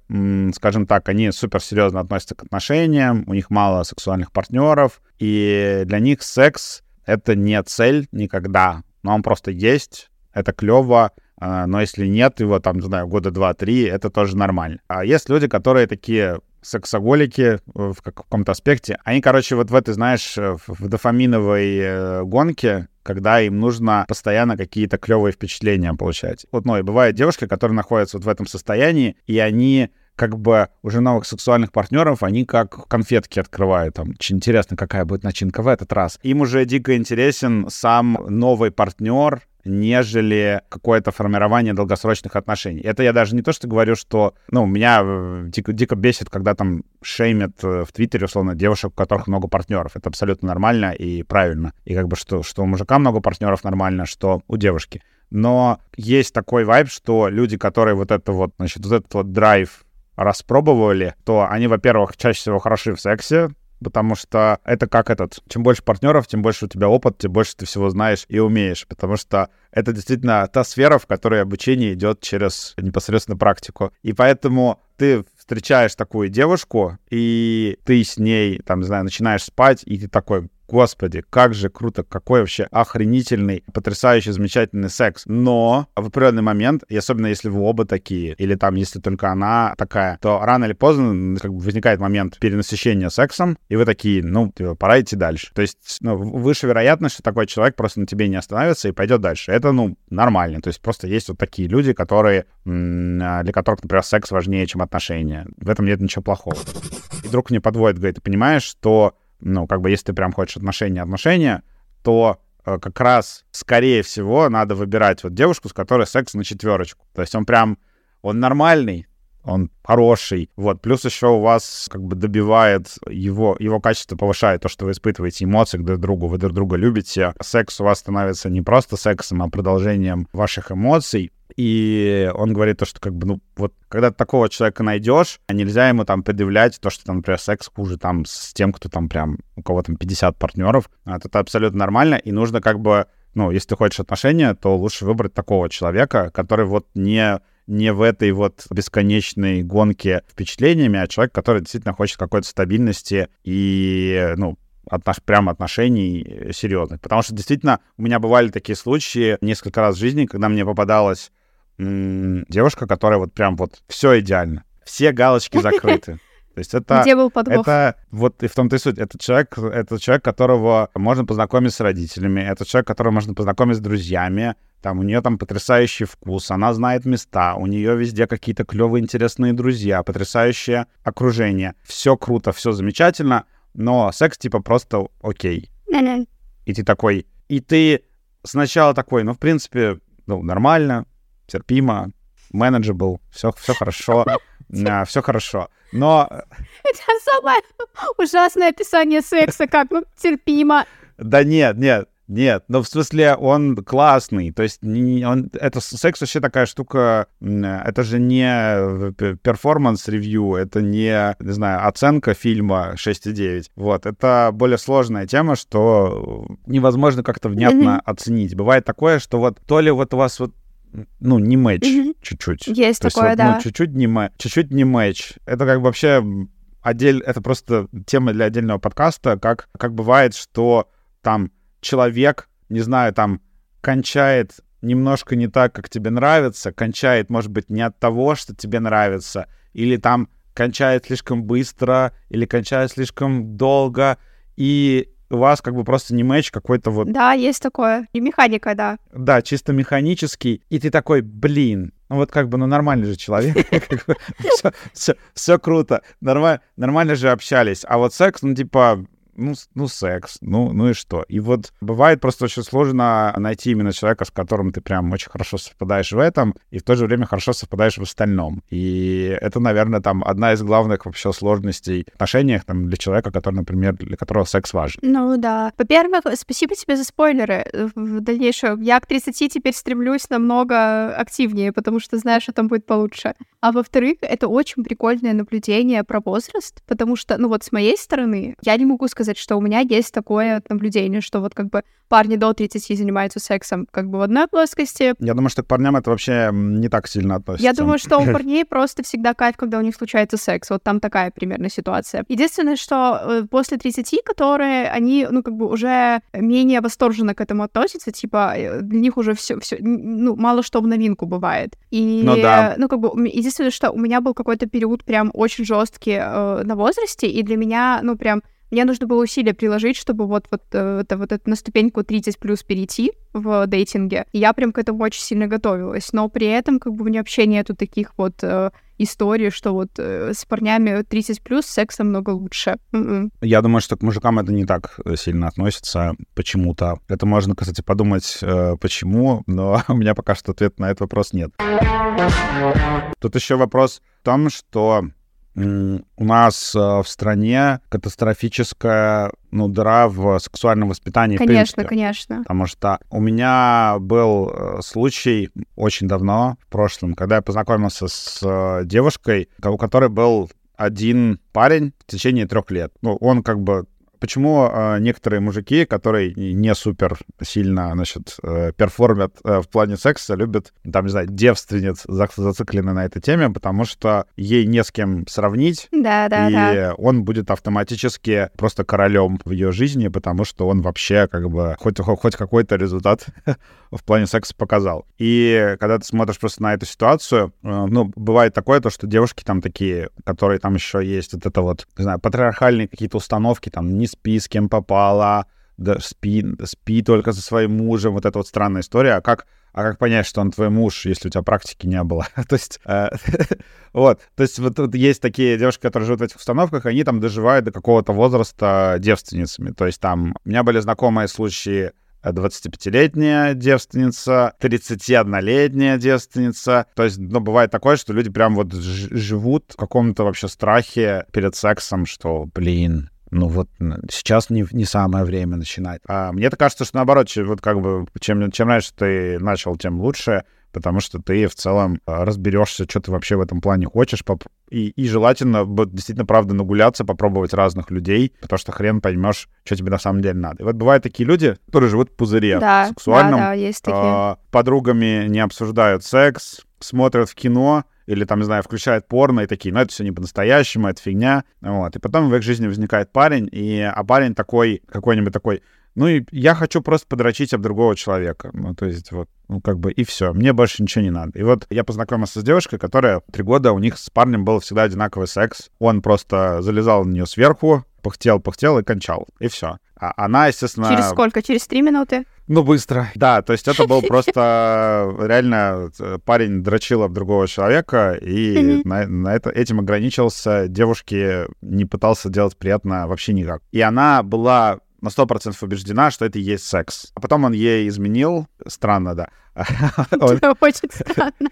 скажем так, они суперсерьезно относятся к отношениям, у них мало сексуальных партнеров, и для них секс это не цель никогда, но он просто есть, это клево, а, но если нет его, там, не знаю, года два-три, это тоже нормально. А есть люди, которые такие сексоголики в каком-то аспекте. Они, короче, вот в этой, знаешь, в дофаминовой э, гонке, когда им нужно постоянно какие-то клевые впечатления получать. Вот, ну, и бывают девушки, которые находятся вот в этом состоянии, и они как бы уже новых сексуальных партнеров, они как конфетки открывают. Там, очень интересно, какая будет начинка в этот раз. Им уже дико интересен сам новый партнер, нежели какое-то формирование долгосрочных отношений. Это я даже не то, что говорю, что, ну, меня э, дико, дико бесит, когда там шеймят э, в Твиттере, условно, девушек, у которых много партнеров. Это абсолютно нормально и правильно. И как бы что, что у мужика много партнеров нормально, что у девушки. Но есть такой вайб, что люди, которые вот это вот, значит, вот этот вот драйв распробовали, то они, во-первых, чаще всего хороши в сексе, потому что это как этот, чем больше партнеров, тем больше у тебя опыт, тем больше ты всего знаешь и умеешь, потому что это действительно та сфера, в которой обучение идет через непосредственно практику. И поэтому ты встречаешь такую девушку, и ты с ней, там, не знаю, начинаешь спать, и ты такой, Господи, как же круто, какой вообще охренительный, потрясающий, замечательный секс. Но в определенный момент, и особенно если вы оба такие, или там, если только она такая, то рано или поздно как бы, возникает момент перенасыщения сексом, и вы такие, ну, типа, пора идти дальше. То есть, ну, выше вероятность, что такой человек просто на тебе не остановится и пойдет дальше. Это, ну, нормально. То есть просто есть вот такие люди, которые, для которых, например, секс важнее, чем отношения. В этом нет ничего плохого. И друг мне подводит, говорит, ты понимаешь, что ну, как бы, если ты прям хочешь отношения, отношения, то э, как раз, скорее всего, надо выбирать вот девушку, с которой секс на четверочку. То есть он прям, он нормальный, он хороший, вот, плюс еще у вас как бы добивает его, его качество повышает то, что вы испытываете эмоции друг к другу, вы друг друга любите, секс у вас становится не просто сексом, а продолжением ваших эмоций, и он говорит то, что как бы, ну, вот, когда ты такого человека найдешь, нельзя ему там предъявлять то, что там, например, секс хуже там с тем, кто там прям, у кого там 50 партнеров. Это абсолютно нормально, и нужно как бы, ну, если ты хочешь отношения, то лучше выбрать такого человека, который вот не не в этой вот бесконечной гонке впечатлениями, а человек, который действительно хочет какой-то стабильности и, ну, отнош... прям отношений серьезных. Потому что действительно у меня бывали такие случаи несколько раз в жизни, когда мне попадалась м- девушка, которая вот прям вот все идеально, все галочки закрыты. То есть это... Где был подвох? Это вот и в том-то и суть. Это человек, это человек, которого можно познакомить с родителями, это человек, которого можно познакомить с друзьями, там у нее там потрясающий вкус, она знает места, у нее везде какие-то клевые, интересные друзья, потрясающее окружение. Все круто, все замечательно, но секс типа просто окей. И ты такой, и ты сначала такой, ну, в принципе, ну, нормально, терпимо, manageable, все, все хорошо, все хорошо. Но... Это самое ужасное описание секса, как ну, терпимо. Да нет, нет, нет, но в смысле он классный, то есть не, он, это секс вообще такая штука, это же не performance review, это не, не знаю, оценка фильма 6,9, вот, это более сложная тема, что невозможно как-то внятно mm-hmm. оценить. Бывает такое, что вот то ли вот у вас вот ну, не match mm-hmm. чуть-чуть. Есть То такое, есть, да. Вот, ну, чуть-чуть не, мэ- чуть-чуть не матч. Это как бы вообще отдель... Это просто тема для отдельного подкаста, как, как бывает, что там человек, не знаю, там кончает немножко не так, как тебе нравится, кончает, может быть, не от того, что тебе нравится, или там кончает слишком быстро, или кончает слишком долго, и у вас как бы просто не матч какой-то вот... Да, есть такое. И механика, да. Да, чисто механический. И ты такой, блин, ну вот как бы, ну нормальный же человек. Все круто. Нормально же общались. А вот секс, ну типа, ну, ну, секс, ну, ну и что? И вот бывает просто очень сложно найти именно человека, с которым ты прям очень хорошо совпадаешь в этом, и в то же время хорошо совпадаешь в остальном. И это, наверное, там одна из главных вообще сложностей в отношениях там, для человека, который, например, для которого секс важен. Ну да. Во-первых, спасибо тебе за спойлеры в дальнейшем. Я к 30 теперь стремлюсь намного активнее, потому что знаю, что там будет получше. А во-вторых, это очень прикольное наблюдение про возраст, потому что, ну вот с моей стороны, я не могу сказать, сказать, что у меня есть такое наблюдение, что вот как бы парни до 30 занимаются сексом как бы в одной плоскости. Я думаю, что к парням это вообще не так сильно относится. Я думаю, что у парней просто всегда кайф, когда у них случается секс. Вот там такая примерно ситуация. Единственное, что э, после 30, которые, они, ну, как бы уже менее восторженно к этому относятся, типа, э, для них уже все, все, ну, мало что в новинку бывает. И, ну, да. ну, как бы, единственное, что у меня был какой-то период прям очень жесткий э, на возрасте, и для меня, ну, прям мне нужно было усилия приложить, чтобы вот, вот, э, это, вот это на ступеньку 30 плюс перейти в дейтинге. И я прям к этому очень сильно готовилась. Но при этом как бы у меня вообще нету таких вот э, историй, что вот э, с парнями 30 плюс секса много лучше. Mm-mm. Я думаю, что к мужикам это не так э, сильно относится почему-то. Это можно, кстати, подумать, э, почему, но у меня пока что ответа на этот вопрос нет. Тут еще вопрос в том, что у нас э, в стране катастрофическая ну, дыра в сексуальном воспитании. Конечно, конечно. Потому что у меня был э, случай очень давно, в прошлом, когда я познакомился с э, девушкой, у которой был один парень в течение трех лет. Ну, он как бы почему э, некоторые мужики, которые не супер сильно, значит, э, перформят э, в плане секса, любят, там, не знаю, девственниц зациклены на этой теме, потому что ей не с кем сравнить, да, да, и да. он будет автоматически просто королем в ее жизни, потому что он вообще как бы хоть, хоть какой-то результат в плане секса показал. И когда ты смотришь просто на эту ситуацию, э, ну, бывает такое, то, что девушки там такие, которые там еще есть вот это вот, не знаю, патриархальные какие-то установки, там, не спи с кем попало, да, спи, спи только со своим мужем, вот эта вот странная история. А как, а как понять, что он твой муж, если у тебя практики не было? то есть, э, вот, то есть вот тут есть такие девушки, которые живут в этих установках, они там доживают до какого-то возраста девственницами. То есть там, у меня были знакомые случаи 25-летняя девственница, 31-летняя девственница. То есть, ну, бывает такое, что люди прям вот живут в каком-то вообще страхе перед сексом, что, блин, ну вот сейчас не, не самое время начинать. А мне-то кажется, что наоборот, вот как бы чем, чем раньше ты начал, тем лучше потому что ты в целом а, разберешься, что ты вообще в этом плане хочешь, и, и желательно действительно, правда, нагуляться, попробовать разных людей, потому что хрен поймешь, что тебе на самом деле надо. И вот бывают такие люди, которые живут в пузыре да, сексуальном, да, да, есть такие. А, подругами не обсуждают секс, смотрят в кино, или там, не знаю, включают порно и такие, ну, это все не по-настоящему, это фигня, вот. И потом в их жизни возникает парень, и, а парень такой, какой-нибудь такой, ну, и я хочу просто подрочить об другого человека. Ну, то есть вот, ну, как бы, и все. Мне больше ничего не надо. И вот я познакомился с девушкой, которая три года, у них с парнем был всегда одинаковый секс. Он просто залезал на нее сверху, пыхтел, пыхтел и кончал. И все. А она, естественно... Через сколько? Через три минуты? Ну, быстро. Да, то есть это был просто реально э, парень дрочил об другого человека, и на, на это, этим ограничился. Девушке не пытался делать приятно вообще никак. И она была на сто процентов убеждена, что это и есть секс. А потом он ей изменил. Странно, да. Очень странно.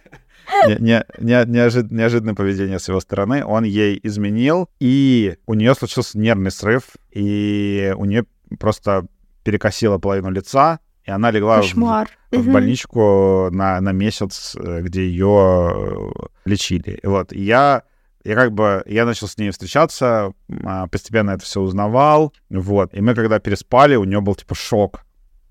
Не, не, не, неожид, неожиданное поведение с его стороны. Он ей изменил, и у нее случился нервный срыв, и у нее просто перекосила половину лица, и она легла в, в больничку на, на месяц, э, где ее э, лечили. Вот. И я и как бы я начал с ней встречаться, а, постепенно это все узнавал, вот. И мы когда переспали, у нее был типа шок.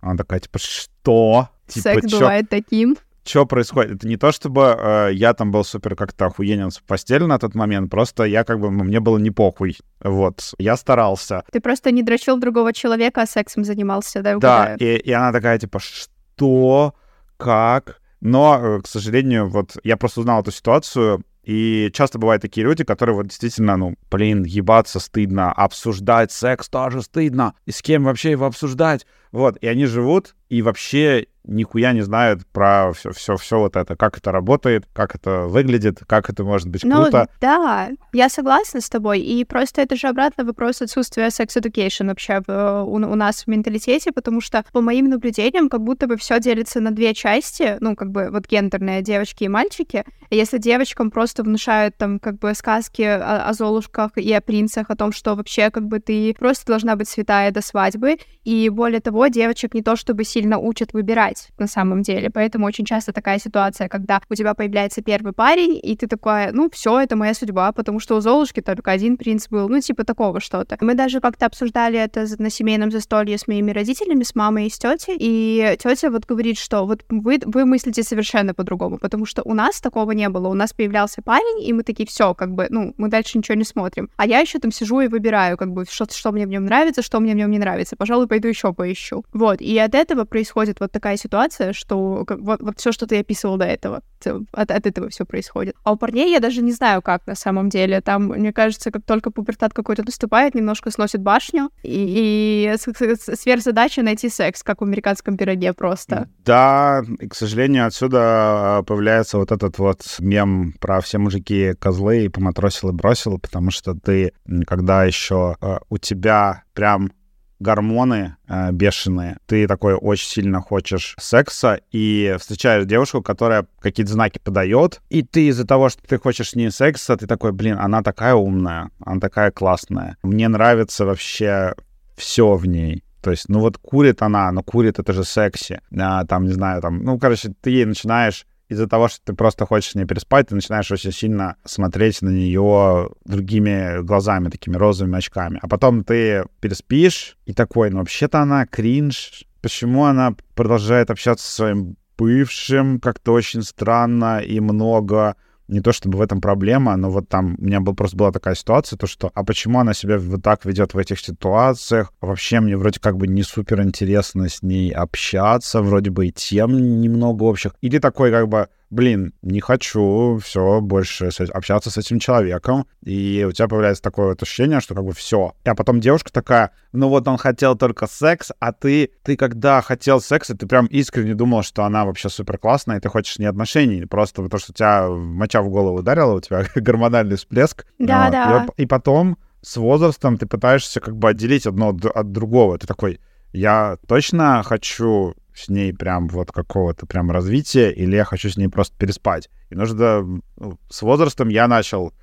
Она такая, типа, что? Типа, Секс чё? бывает таким. Что происходит? Это не то, чтобы э, я там был супер как-то охуенен в постели на тот момент, просто я как бы, мне было не похуй. Вот, я старался. Ты просто не дрочил другого человека, а сексом занимался, да? Да, и, и она такая, типа, что? Как? Но, э, к сожалению, вот я просто узнал эту ситуацию, и часто бывают такие люди, которые вот действительно, ну, блин, ебаться стыдно, обсуждать секс тоже стыдно, и с кем вообще его обсуждать? Вот, и они живут, и вообще нихуя не знают про все, все, все вот это, как это работает, как это выглядит, как это может быть ну, круто. Да, я согласна с тобой. И просто это же обратно вопрос отсутствия секс-education вообще в, у, у нас в менталитете, потому что по моим наблюдениям как будто бы все делится на две части, ну, как бы вот гендерные девочки и мальчики. Если девочкам просто внушают там как бы сказки о, о золушках и о принцах, о том, что вообще как бы ты просто должна быть святая до свадьбы, и более того, девочек не то чтобы сильно учат выбирать на самом деле. Поэтому очень часто такая ситуация, когда у тебя появляется первый парень, и ты такая, ну, все, это моя судьба, потому что у Золушки только один принц был, ну, типа такого что-то. Мы даже как-то обсуждали это на семейном застолье с моими родителями, с мамой и с тетей, и тетя вот говорит, что вот вы, вы мыслите совершенно по-другому, потому что у нас такого не было. У нас появлялся парень, и мы такие, все, как бы, ну, мы дальше ничего не смотрим. А я еще там сижу и выбираю, как бы, что, что мне в нем нравится, что мне в нем не нравится. Пожалуй, пойду еще поищу. Вот. И от этого происходит вот такая ситуация, что вот, вот все, что ты описывал до этого, от, от этого все происходит. А у парней я даже не знаю, как на самом деле. Там, мне кажется, как только пубертат какой-то наступает, немножко сносит башню, и, и сверхзадача найти секс, как в американском пироге просто. Да, и, к сожалению, отсюда а, появляется вот этот вот мем про все мужики козлы и поматросил и бросил, потому что ты, когда еще э, у тебя прям гормоны э, бешеные, ты такой очень сильно хочешь секса и встречаешь девушку, которая какие-то знаки подает, и ты из-за того, что ты хочешь с ней секса, ты такой, блин, она такая умная, она такая классная. Мне нравится вообще все в ней. То есть, ну вот курит она, но курит это же секси. А, там, не знаю, там, ну, короче, ты ей начинаешь из-за того, что ты просто хочешь с ней переспать, ты начинаешь очень сильно смотреть на нее другими глазами, такими розовыми очками. А потом ты переспишь и такой, ну вообще-то она кринж. Почему она продолжает общаться со своим бывшим как-то очень странно и много не то чтобы в этом проблема, но вот там у меня был, просто была такая ситуация, то что, а почему она себя вот так ведет в этих ситуациях? Вообще мне вроде как бы не супер интересно с ней общаться, вроде бы и тем немного общих. Или такой как бы, блин, не хочу все больше общаться с этим человеком, и у тебя появляется такое вот ощущение, что как бы все. А потом девушка такая, ну вот он хотел только секс, а ты, ты когда хотел секса, ты прям искренне думал, что она вообще супер классная, и ты хочешь не отношений, просто потому что у тебя моча в голову ударила, у тебя гормональный всплеск. Да, да. И, и потом с возрастом ты пытаешься как бы отделить одно от другого. Ты такой, я точно хочу с ней прям вот какого-то прям развития, или я хочу с ней просто переспать. И нужно... Ну, с возрастом я начал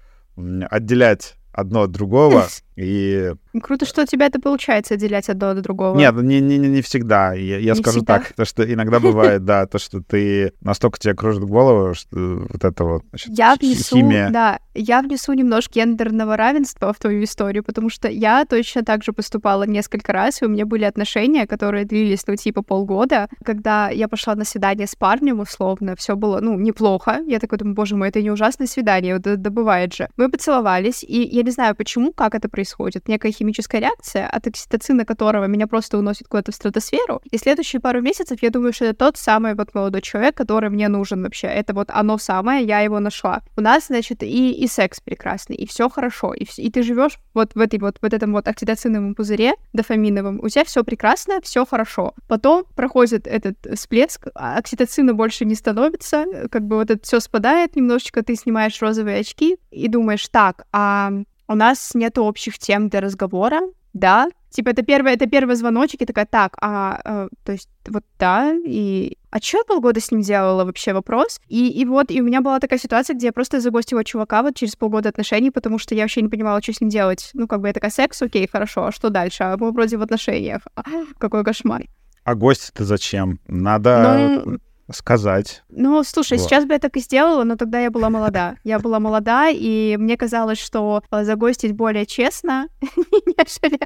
отделять одно от другого, и Круто, что у тебя это получается отделять одно от другого. Нет, не, не, не всегда. Я, я Не скажу всегда? так, то, что иногда бывает, да, то, что ты настолько тебе кружит голову, что вот это вот значит, Я внесу, химия. да, я внесу немножко гендерного равенства в твою историю, потому что я точно так же поступала несколько раз, и у меня были отношения, которые длились, ну, типа полгода, когда я пошла на свидание с парнем, условно, все было, ну, неплохо. Я такой думаю, боже мой, это не ужасное свидание, вот да, да бывает же. Мы поцеловались, и я не знаю почему, как это происходит. Некая химическая реакция, от окситоцина которого меня просто уносит куда-то в стратосферу, и следующие пару месяцев я думаю, что это тот самый вот молодой человек, который мне нужен вообще. Это вот оно самое, я его нашла. У нас, значит, и, и секс прекрасный, и все хорошо, и, и ты живешь вот в этой вот в этом вот окситоциновом пузыре дофаминовом, у тебя все прекрасно, все хорошо. Потом проходит этот всплеск, а окситоцина больше не становится, как бы вот это все спадает немножечко, ты снимаешь розовые очки и думаешь, так, а у нас нет общих тем для разговора, да, типа это первый, это первый звоночек, и такая, так, а, э, то есть вот да, и а что я полгода с ним делала вообще вопрос? И, и вот, и у меня была такая ситуация, где я просто загостила чувака вот через полгода отношений, потому что я вообще не понимала, что с ним делать. Ну, как бы я такая, секс, окей, хорошо, а что дальше? А мы вроде в отношениях. А, Какой кошмар. А гости-то зачем? Надо Ну, сказать. Ну, слушай, Вот. сейчас бы я так и сделала, но тогда я была молода. Я была молода, и мне казалось, что э, загостить более честно, нежели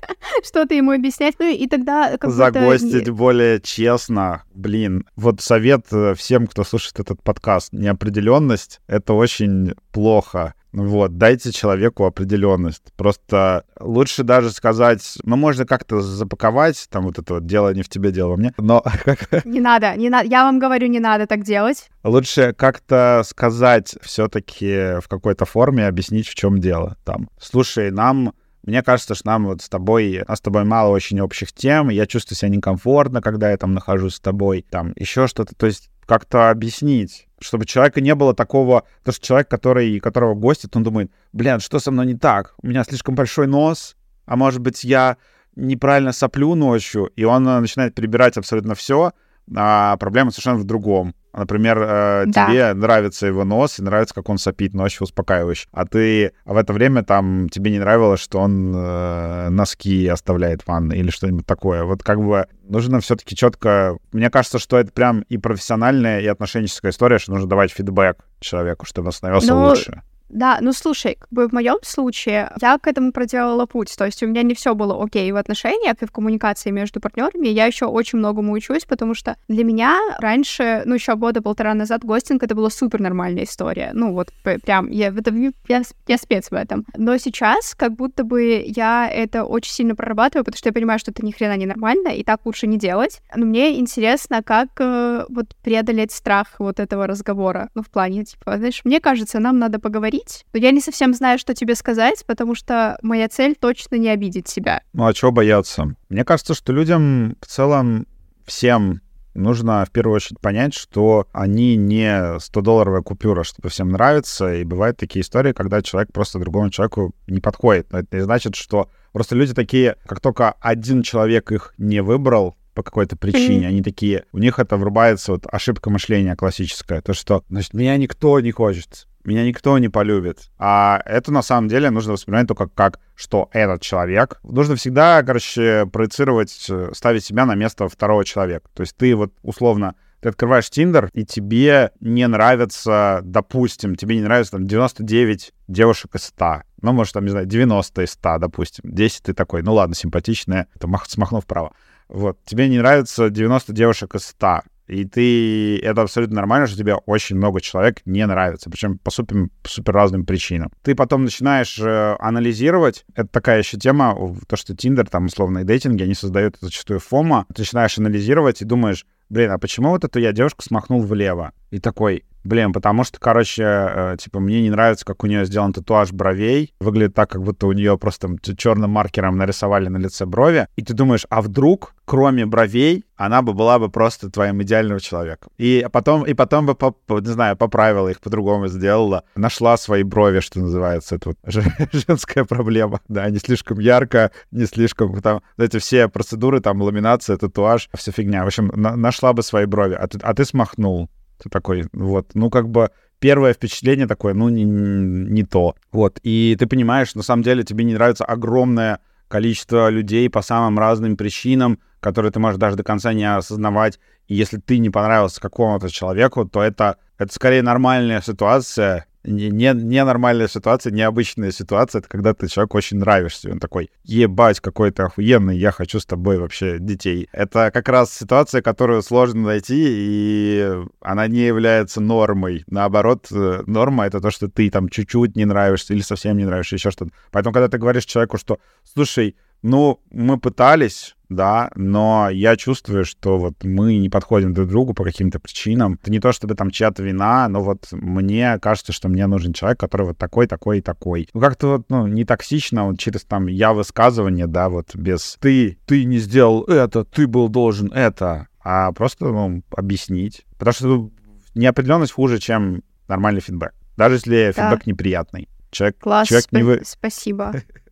что-то ему объяснять. Ну, и тогда как. Загостить более честно. Блин, вот совет э, всем, кто слушает этот подкаст. Неопределенность — это очень плохо. Вот, дайте человеку определенность. Просто лучше даже сказать, ну, можно как-то запаковать, там вот это вот дело не в тебе, дело во мне, но Не надо, не надо. Я вам говорю, не надо так делать. лучше как-то сказать все-таки в какой-то форме, объяснить, в чем дело там. Слушай, нам мне кажется, что нам вот с тобой, нас с тобой мало очень общих тем, я чувствую себя некомфортно, когда я там нахожусь с тобой, там еще что-то, то есть как-то объяснить, чтобы человека не было такого, то что человек, который, которого гостит, он думает, блин, что со мной не так? У меня слишком большой нос, а может быть, я неправильно соплю ночью, и он э, начинает перебирать абсолютно все, а проблема совершенно в другом. Например, э, Да. тебе нравится его нос, и нравится, как он сопит ночью успокаивающе. А ты а в это время там тебе не нравилось, что он э, носки оставляет в ванной или что-нибудь такое. Вот как бы нужно все-таки четко... Мне кажется, что это прям и профессиональная, и отношенческая история, что нужно давать фидбэк человеку, чтобы он становился Ну, лучше. Да, ну слушай, как бы в моем случае я к этому проделала путь. То есть у меня не все было окей в отношениях и в коммуникации между партнерами. Я еще очень многому учусь, потому что для меня раньше, ну еще года полтора назад, гостинг это была супер нормальная история. Ну вот прям я, в этом- я, я спец в этом. Но сейчас как будто бы я это очень сильно прорабатываю, потому что я понимаю, что это ни хрена не нормально, и так лучше не делать. Но мне интересно, как э, вот преодолеть страх вот этого разговора. Ну, в плане, типа, знаешь, мне кажется, нам надо поговорить, но я не совсем знаю, что тебе сказать, потому что моя цель точно не обидеть себя. Ну а чего бояться? Мне кажется, что людям в целом всем нужно в первую очередь понять, что они не 100-долларовая купюра, чтобы всем нравится, и бывают такие истории, когда человек просто другому человеку не подходит. Но это не значит, что просто люди такие, как только один человек их не выбрал, по какой-то причине, они такие, у них это врубается вот ошибка мышления классическая, то что, значит, меня никто не хочет, меня никто не полюбит. А это на самом деле нужно воспринимать только как, что этот человек. Нужно всегда, короче, проецировать, э, ставить себя на место второго человека. То есть ты вот условно ты открываешь Тиндер, и тебе не нравится, допустим, тебе не нравится там 99 девушек из 100. Ну, может, там, не знаю, 90 из 100, допустим. 10 ты такой, ну ладно, симпатичная, это мах, смахнув вправо. Вот, тебе не нравится 90 девушек из 100, и ты... Это абсолютно нормально, что тебе очень много человек не нравится, причем по супер, супер разным причинам. Ты потом начинаешь э, анализировать, это такая еще тема, то, что Тиндер, там, условно, и дейтинги, они создают зачастую фома, ты начинаешь анализировать и думаешь, блин, а почему вот эту я девушку смахнул влево? И такой, Блин, потому что, короче, э, типа, мне не нравится, как у нее сделан татуаж бровей. Выглядит так, как будто у нее просто черным маркером нарисовали на лице брови. И ты думаешь, а вдруг, кроме бровей, она бы была бы просто твоим идеальным человеком. И потом, и потом бы, не знаю, поправила их, по-другому сделала. Нашла свои брови, что называется. Это вот женская проблема. Да, не слишком ярко, не слишком там... Эти все процедуры, там, ламинация, татуаж, вся фигня. В общем, на нашла бы свои брови, а ты, а ты смахнул. Ты такой, вот, ну, как бы первое впечатление такое, ну, не, не то. Вот, и ты понимаешь, на самом деле тебе не нравится огромное количество людей по самым разным причинам, которые ты можешь даже до конца не осознавать. И если ты не понравился какому-то человеку, то это, это скорее нормальная ситуация, не, не, не нормальная ситуация, необычная ситуация, это когда ты человеку очень нравишься. Он такой, ебать, какой ты охуенный, я хочу с тобой вообще детей. Это как раз ситуация, которую сложно найти, и она не является нормой. Наоборот, э, норма — это то, что ты там чуть-чуть не нравишься или совсем не нравишься, еще что-то. Поэтому, когда ты говоришь человеку, что, слушай, ну, мы пытались, да, но я чувствую, что вот мы не подходим друг к другу по каким-то причинам. Это не то, чтобы там чья-то вина, но вот мне кажется, что мне нужен человек, который вот такой, такой и такой. Ну, как-то вот, ну, не токсично, вот через там я высказывание, да, вот без ты, ты не сделал это, ты был должен это, а просто, ну, объяснить. Потому что неопределенность хуже, чем нормальный фидбэк. Даже если да. фидбэк неприятный. Человек, Класс, человек не вы... спасибо.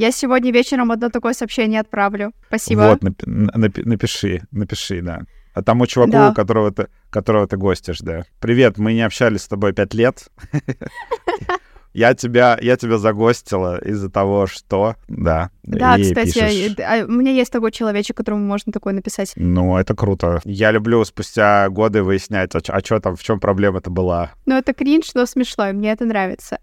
Я сегодня вечером одно такое сообщение отправлю. Спасибо. Вот, напи- напи- напиши, напиши, да. А тому чуваку, да. которого, ты, которого ты гостишь, да. Привет, мы не общались с тобой пять лет. Я тебя, я тебя загостила из-за того, что... Да. Да, кстати, пишешь... а, у меня есть такой человечек, которому можно такое написать. Ну, это круто. Я люблю спустя годы выяснять, а, а что там, в чем проблема-то была. Ну, это кринж, но смешно, и мне это нравится.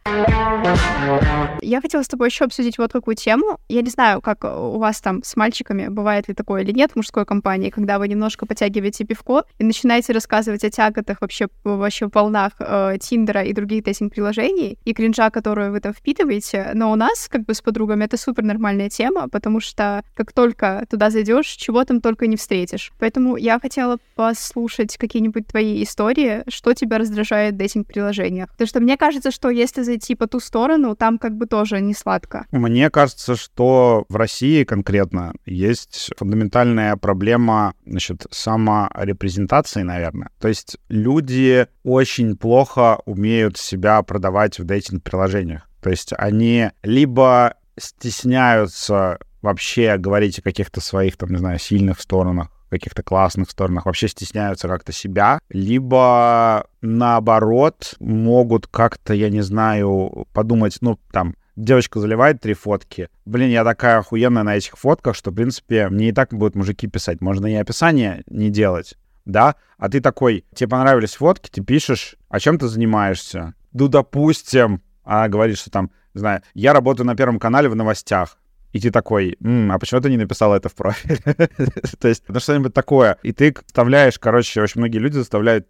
Я хотела с тобой еще обсудить вот какую тему. Я не знаю, как у вас там с мальчиками, бывает ли такое или нет в мужской компании, когда вы немножко потягиваете пивко и начинаете рассказывать о тяготах вообще, вообще волнах э, Тиндера и других дейтинг-приложений, и кринж кринжа, которую вы там впитываете, но у нас, как бы с подругами, это супер нормальная тема, потому что как только туда зайдешь, чего там только не встретишь. Поэтому я хотела послушать какие-нибудь твои истории, что тебя раздражает в дейтинг-приложениях. Потому что мне кажется, что если зайти по ту сторону, там как бы тоже не сладко. Мне кажется, что в России конкретно есть фундаментальная проблема, значит, саморепрезентации, наверное. То есть люди очень плохо умеют себя продавать в дейтинг-приложениях. То есть они либо стесняются вообще говорить о каких-то своих, там, не знаю, сильных сторонах, каких-то классных сторонах, вообще стесняются как-то себя, либо наоборот могут как-то, я не знаю, подумать, ну, там, девочка заливает три фотки. Блин, я такая охуенная на этих фотках, что, в принципе, мне и так будут мужики писать. Можно и описание не делать да, а ты такой, тебе понравились фотки, ты пишешь, о чем ты занимаешься? Ну, допустим, она говорит, что там, не знаю, я работаю на Первом канале в новостях. И ты такой, М, а почему ты не написал это в профиль? То есть, ну что-нибудь такое. И ты вставляешь, короче, очень многие люди заставляют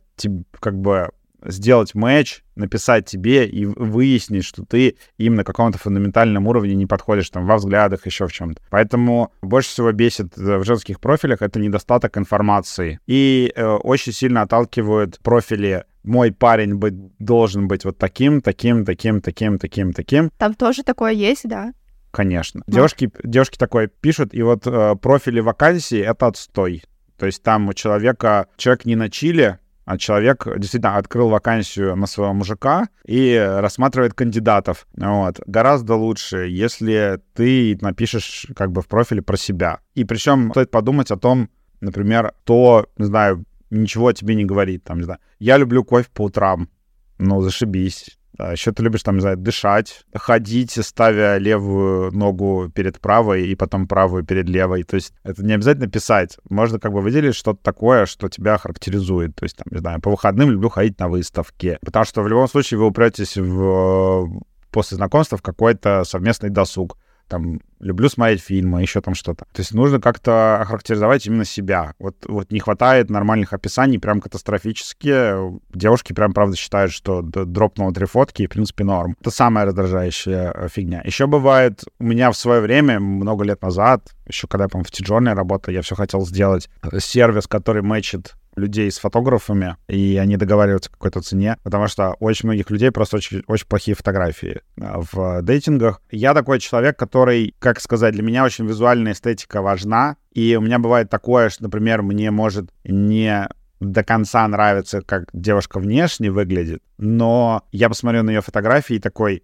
как бы сделать матч, написать тебе и выяснить, что ты им на каком-то фундаментальном уровне не подходишь там во взглядах, еще в чем-то. Поэтому больше всего бесит э, в женских профилях это недостаток информации. И э, очень сильно отталкивают профили мой парень быть, должен быть вот таким, таким, таким, таким, таким, таким. Там тоже такое есть, да? Конечно. Ну. Девушки, девушки такое пишут, и вот э, профили вакансии — это отстой. То есть там у человека, человек не на чиле, а человек действительно открыл вакансию на своего мужика и рассматривает кандидатов. Вот. Гораздо лучше, если ты напишешь как бы в профиле про себя. И причем стоит подумать о том, например, то, не знаю, ничего тебе не говорит. Там, не знаю, я люблю кофе по утрам. Ну, зашибись. А еще ты любишь, там, не знаю, дышать, ходить, ставя левую ногу перед правой и потом правую перед левой. То есть это не обязательно писать. Можно как бы выделить что-то такое, что тебя характеризует. То есть, там, не знаю, по выходным люблю ходить на выставке. Потому что в любом случае вы упретесь в после знакомства в какой-то совместный досуг там, люблю смотреть фильмы, еще там что-то. То есть нужно как-то охарактеризовать именно себя. Вот, вот не хватает нормальных описаний, прям катастрофически. Девушки прям, правда, считают, что дропнуло три фотки, и, в принципе, норм. Это самая раздражающая э, фигня. Еще бывает, у меня в свое время, много лет назад, еще когда я, по-моему, в Тиджорне работал, я все хотел сделать сервис, который мэчит людей с фотографами, и они договариваются о какой-то цене, потому что очень многих людей просто очень, очень плохие фотографии а, в дейтингах. Я такой человек, который, как сказать, для меня очень визуальная эстетика важна, и у меня бывает такое, что, например, мне может не до конца нравится, как девушка внешне выглядит, но я посмотрю на ее фотографии и такой,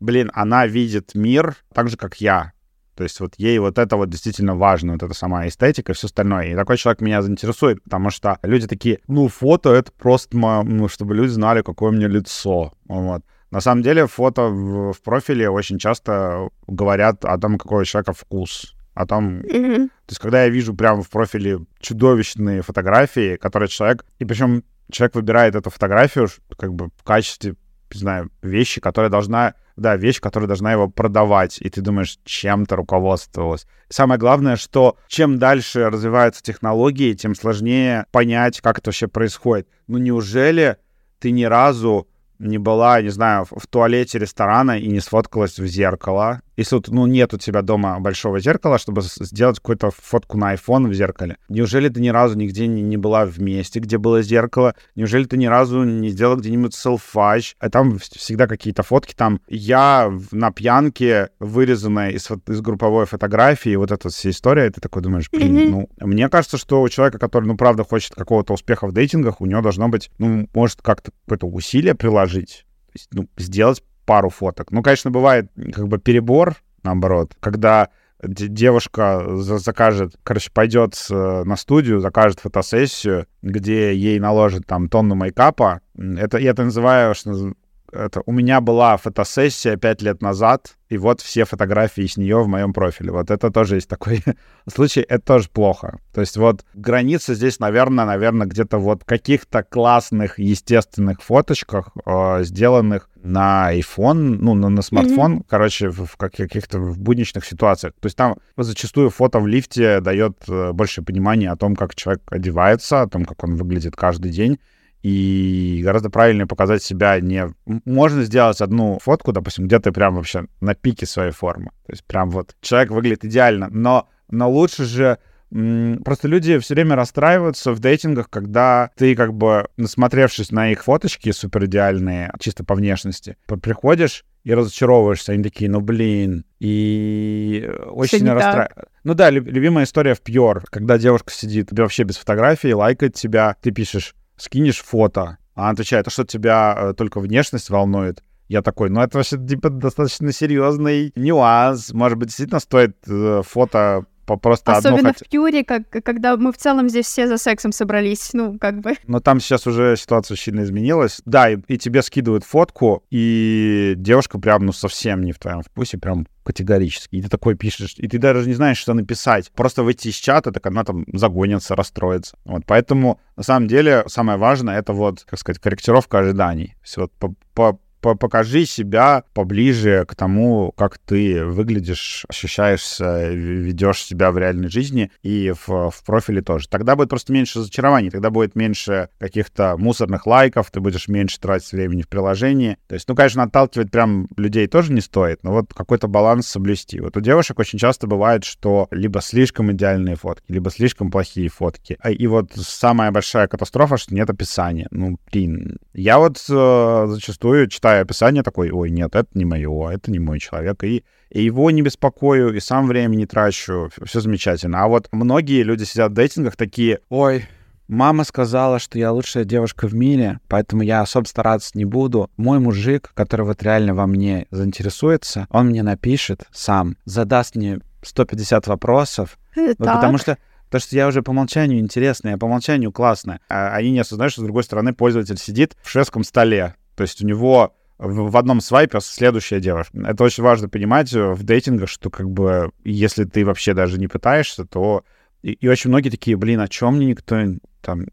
блин, она видит мир так же, как я. То есть вот ей вот это вот действительно важно, вот эта сама эстетика и все остальное. И такой человек меня заинтересует, потому что люди такие, ну, фото — это просто, ну, чтобы люди знали, какое у меня лицо. Вот. На самом деле фото в, в профиле очень часто говорят о том, какой у человека вкус. О том... Mm-hmm. То есть когда я вижу прямо в профиле чудовищные фотографии, которые человек... И причем человек выбирает эту фотографию как бы в качестве, знаю, вещи, которая должна да, вещь, которая должна его продавать, и ты думаешь, чем то руководствовалась. Самое главное, что чем дальше развиваются технологии, тем сложнее понять, как это вообще происходит. Ну неужели ты ни разу не была, не знаю, в туалете ресторана и не сфоткалась в зеркало. Если вот, ну, нет у тебя дома большого зеркала, чтобы сделать какую-то фотку на iPhone в зеркале. Неужели ты ни разу нигде не, не была в месте, где было зеркало? Неужели ты ни разу не сделала где-нибудь селфач? А там всегда какие-то фотки. Там я на пьянке, вырезанная из, из групповой фотографии, вот эта вся история, и ты такой думаешь, блин, mm-hmm. ну... Мне кажется, что у человека, который, ну, правда, хочет какого-то успеха в дейтингах, у него должно быть, ну, может, как-то какое-то усилие приложить, ну, сделать пару фоток. Ну, конечно, бывает как бы перебор, наоборот, когда девушка закажет, короче, пойдет на студию, закажет фотосессию, где ей наложат там тонну мейкапа. Это, я это называю, что это, у меня была фотосессия пять лет назад, и вот все фотографии с нее в моем профиле. Вот это тоже есть такой случай, это тоже плохо. То есть вот граница здесь, наверное, наверное, где-то вот каких-то классных естественных фоточках, э, сделанных на iPhone, ну, на, на смартфон, mm-hmm. короче, в, в каких-то в будничных ситуациях. То есть там зачастую фото в лифте дает э, больше понимания о том, как человек одевается, о том, как он выглядит каждый день и гораздо правильнее показать себя не... Можно сделать одну фотку, допустим, где ты прям вообще на пике своей формы. То есть прям вот человек выглядит идеально, но, но лучше же... Просто люди все время расстраиваются в дейтингах, когда ты как бы, насмотревшись на их фоточки супер идеальные, чисто по внешности, приходишь и разочаровываешься. Они такие, ну блин. И очень расстраивается. Ну да, любимая история в Пьор, когда девушка сидит вообще без фотографии, лайкает тебя, ты пишешь, скинешь фото, а она отвечает, а что тебя э, только внешность волнует? Я такой, ну это вообще типа достаточно серьезный нюанс. Может быть, действительно стоит э, фото просто Особенно одно... в Пьюре, как, когда мы в целом здесь все за сексом собрались, ну, как бы. Но там сейчас уже ситуация сильно изменилась. Да, и, и тебе скидывают фотку, и девушка прям, ну, совсем не в твоем вкусе, прям категорически. И ты такой пишешь, и ты даже не знаешь, что написать. Просто выйти из чата, так она там загонится, расстроится. Вот, поэтому, на самом деле, самое важное — это вот, как сказать, корректировка ожиданий. Все вот по, по покажи себя поближе к тому, как ты выглядишь, ощущаешься, ведешь себя в реальной жизни и в, в профиле тоже. Тогда будет просто меньше разочарований, тогда будет меньше каких-то мусорных лайков, ты будешь меньше тратить времени в приложении. То есть, ну, конечно, отталкивать прям людей тоже не стоит, но вот какой-то баланс соблюсти. Вот у девушек очень часто бывает, что либо слишком идеальные фотки, либо слишком плохие фотки. А, и вот самая большая катастрофа, что нет описания. Ну, блин. Я вот э, зачастую читаю читаю описание, такой, ой, нет, это не мое, это не мой человек. И, и его не беспокою, и сам время не трачу, все замечательно. А вот многие люди сидят в дейтингах такие, ой, Мама сказала, что я лучшая девушка в мире, поэтому я особо стараться не буду. Мой мужик, который вот реально во мне заинтересуется, он мне напишет сам, задаст мне 150 вопросов. Ну, потому что Потому что я уже по умолчанию интересная, по умолчанию классная. А они не осознают, что с другой стороны пользователь сидит в шведском столе. То есть у него в, одном свайпе следующая девушка. Это очень важно понимать в дейтингах, что как бы если ты вообще даже не пытаешься, то... И, и очень многие такие, блин, а чем мне никто там...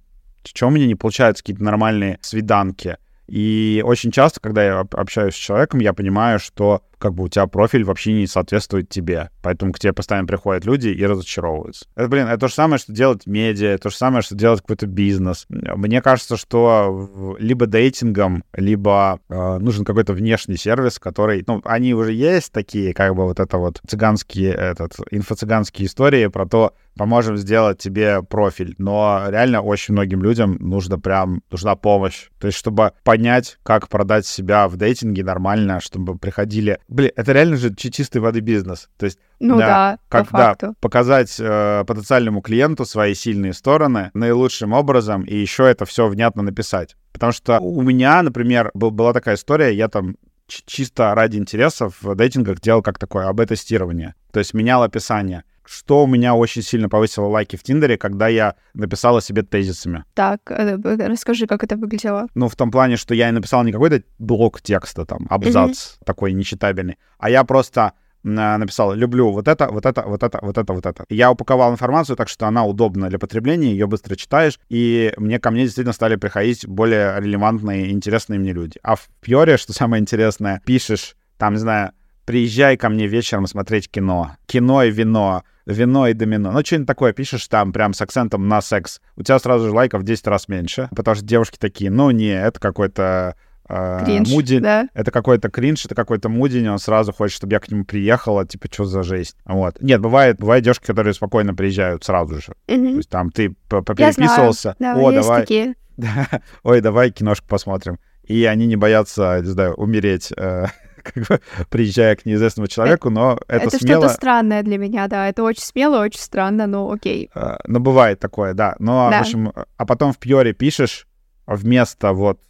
Чем мне не получаются какие-то нормальные свиданки? И очень часто, когда я общаюсь с человеком, я понимаю, что как бы у тебя профиль вообще не соответствует тебе. Поэтому к тебе постоянно приходят люди и разочаровываются. Это, блин, это то же самое, что делать медиа, то же самое, что делать какой-то бизнес. Мне кажется, что либо дейтингом, либо э, нужен какой-то внешний сервис, который, ну, они уже есть такие, как бы вот это вот цыганские, этот, инфо-цыганские истории про то, поможем сделать тебе профиль. Но реально очень многим людям нужно прям, нужна помощь. То есть, чтобы понять, как продать себя в дейтинге нормально, чтобы приходили... Блин, это реально же чистой воды бизнес. То есть, ну да, да как, по факту. Да, показать э, потенциальному клиенту свои сильные стороны наилучшим образом и еще это все внятно написать. Потому что у меня, например, был, была такая история, я там чисто ради интересов в дейтингах делал как такое АБ-тестирование. То есть менял описание что у меня очень сильно повысило лайки в Тиндере, когда я написала себе тезисами. Так, э, расскажи, как это выглядело. Ну, в том плане, что я написал не какой-то блок текста, там, абзац mm-hmm. такой нечитабельный, а я просто написал, люблю вот это, вот это, вот это, вот это, вот это. Я упаковал информацию так, что она удобна для потребления, ее быстро читаешь, и мне ко мне действительно стали приходить более релевантные, интересные мне люди. А в Пьоре, что самое интересное, пишешь, там, не знаю, приезжай ко мне вечером смотреть кино. Кино и вино, вино и домино. Ну, что-нибудь такое пишешь там прям с акцентом на секс. У тебя сразу же лайков в 10 раз меньше, потому что девушки такие, ну, не, это какой-то Uh, кринж, Муди, да? это какой-то кринж, это какой-то Мудин, он сразу хочет, чтобы я к нему приехала, типа, что за жесть. Вот. Нет, бывает, бывает девушки, которые спокойно приезжают сразу же. Mm-hmm. То есть там ты попереписывался, да, о, давай, такие. ой, давай киношку посмотрим. И они не боятся, не знаю, умереть э, как бы, приезжая к неизвестному человеку, но это, это смело... что-то странное для меня, да, это очень смело, очень странно, но окей. А, ну, бывает такое, да, но, да. в общем, а потом в Пьоре пишешь вместо вот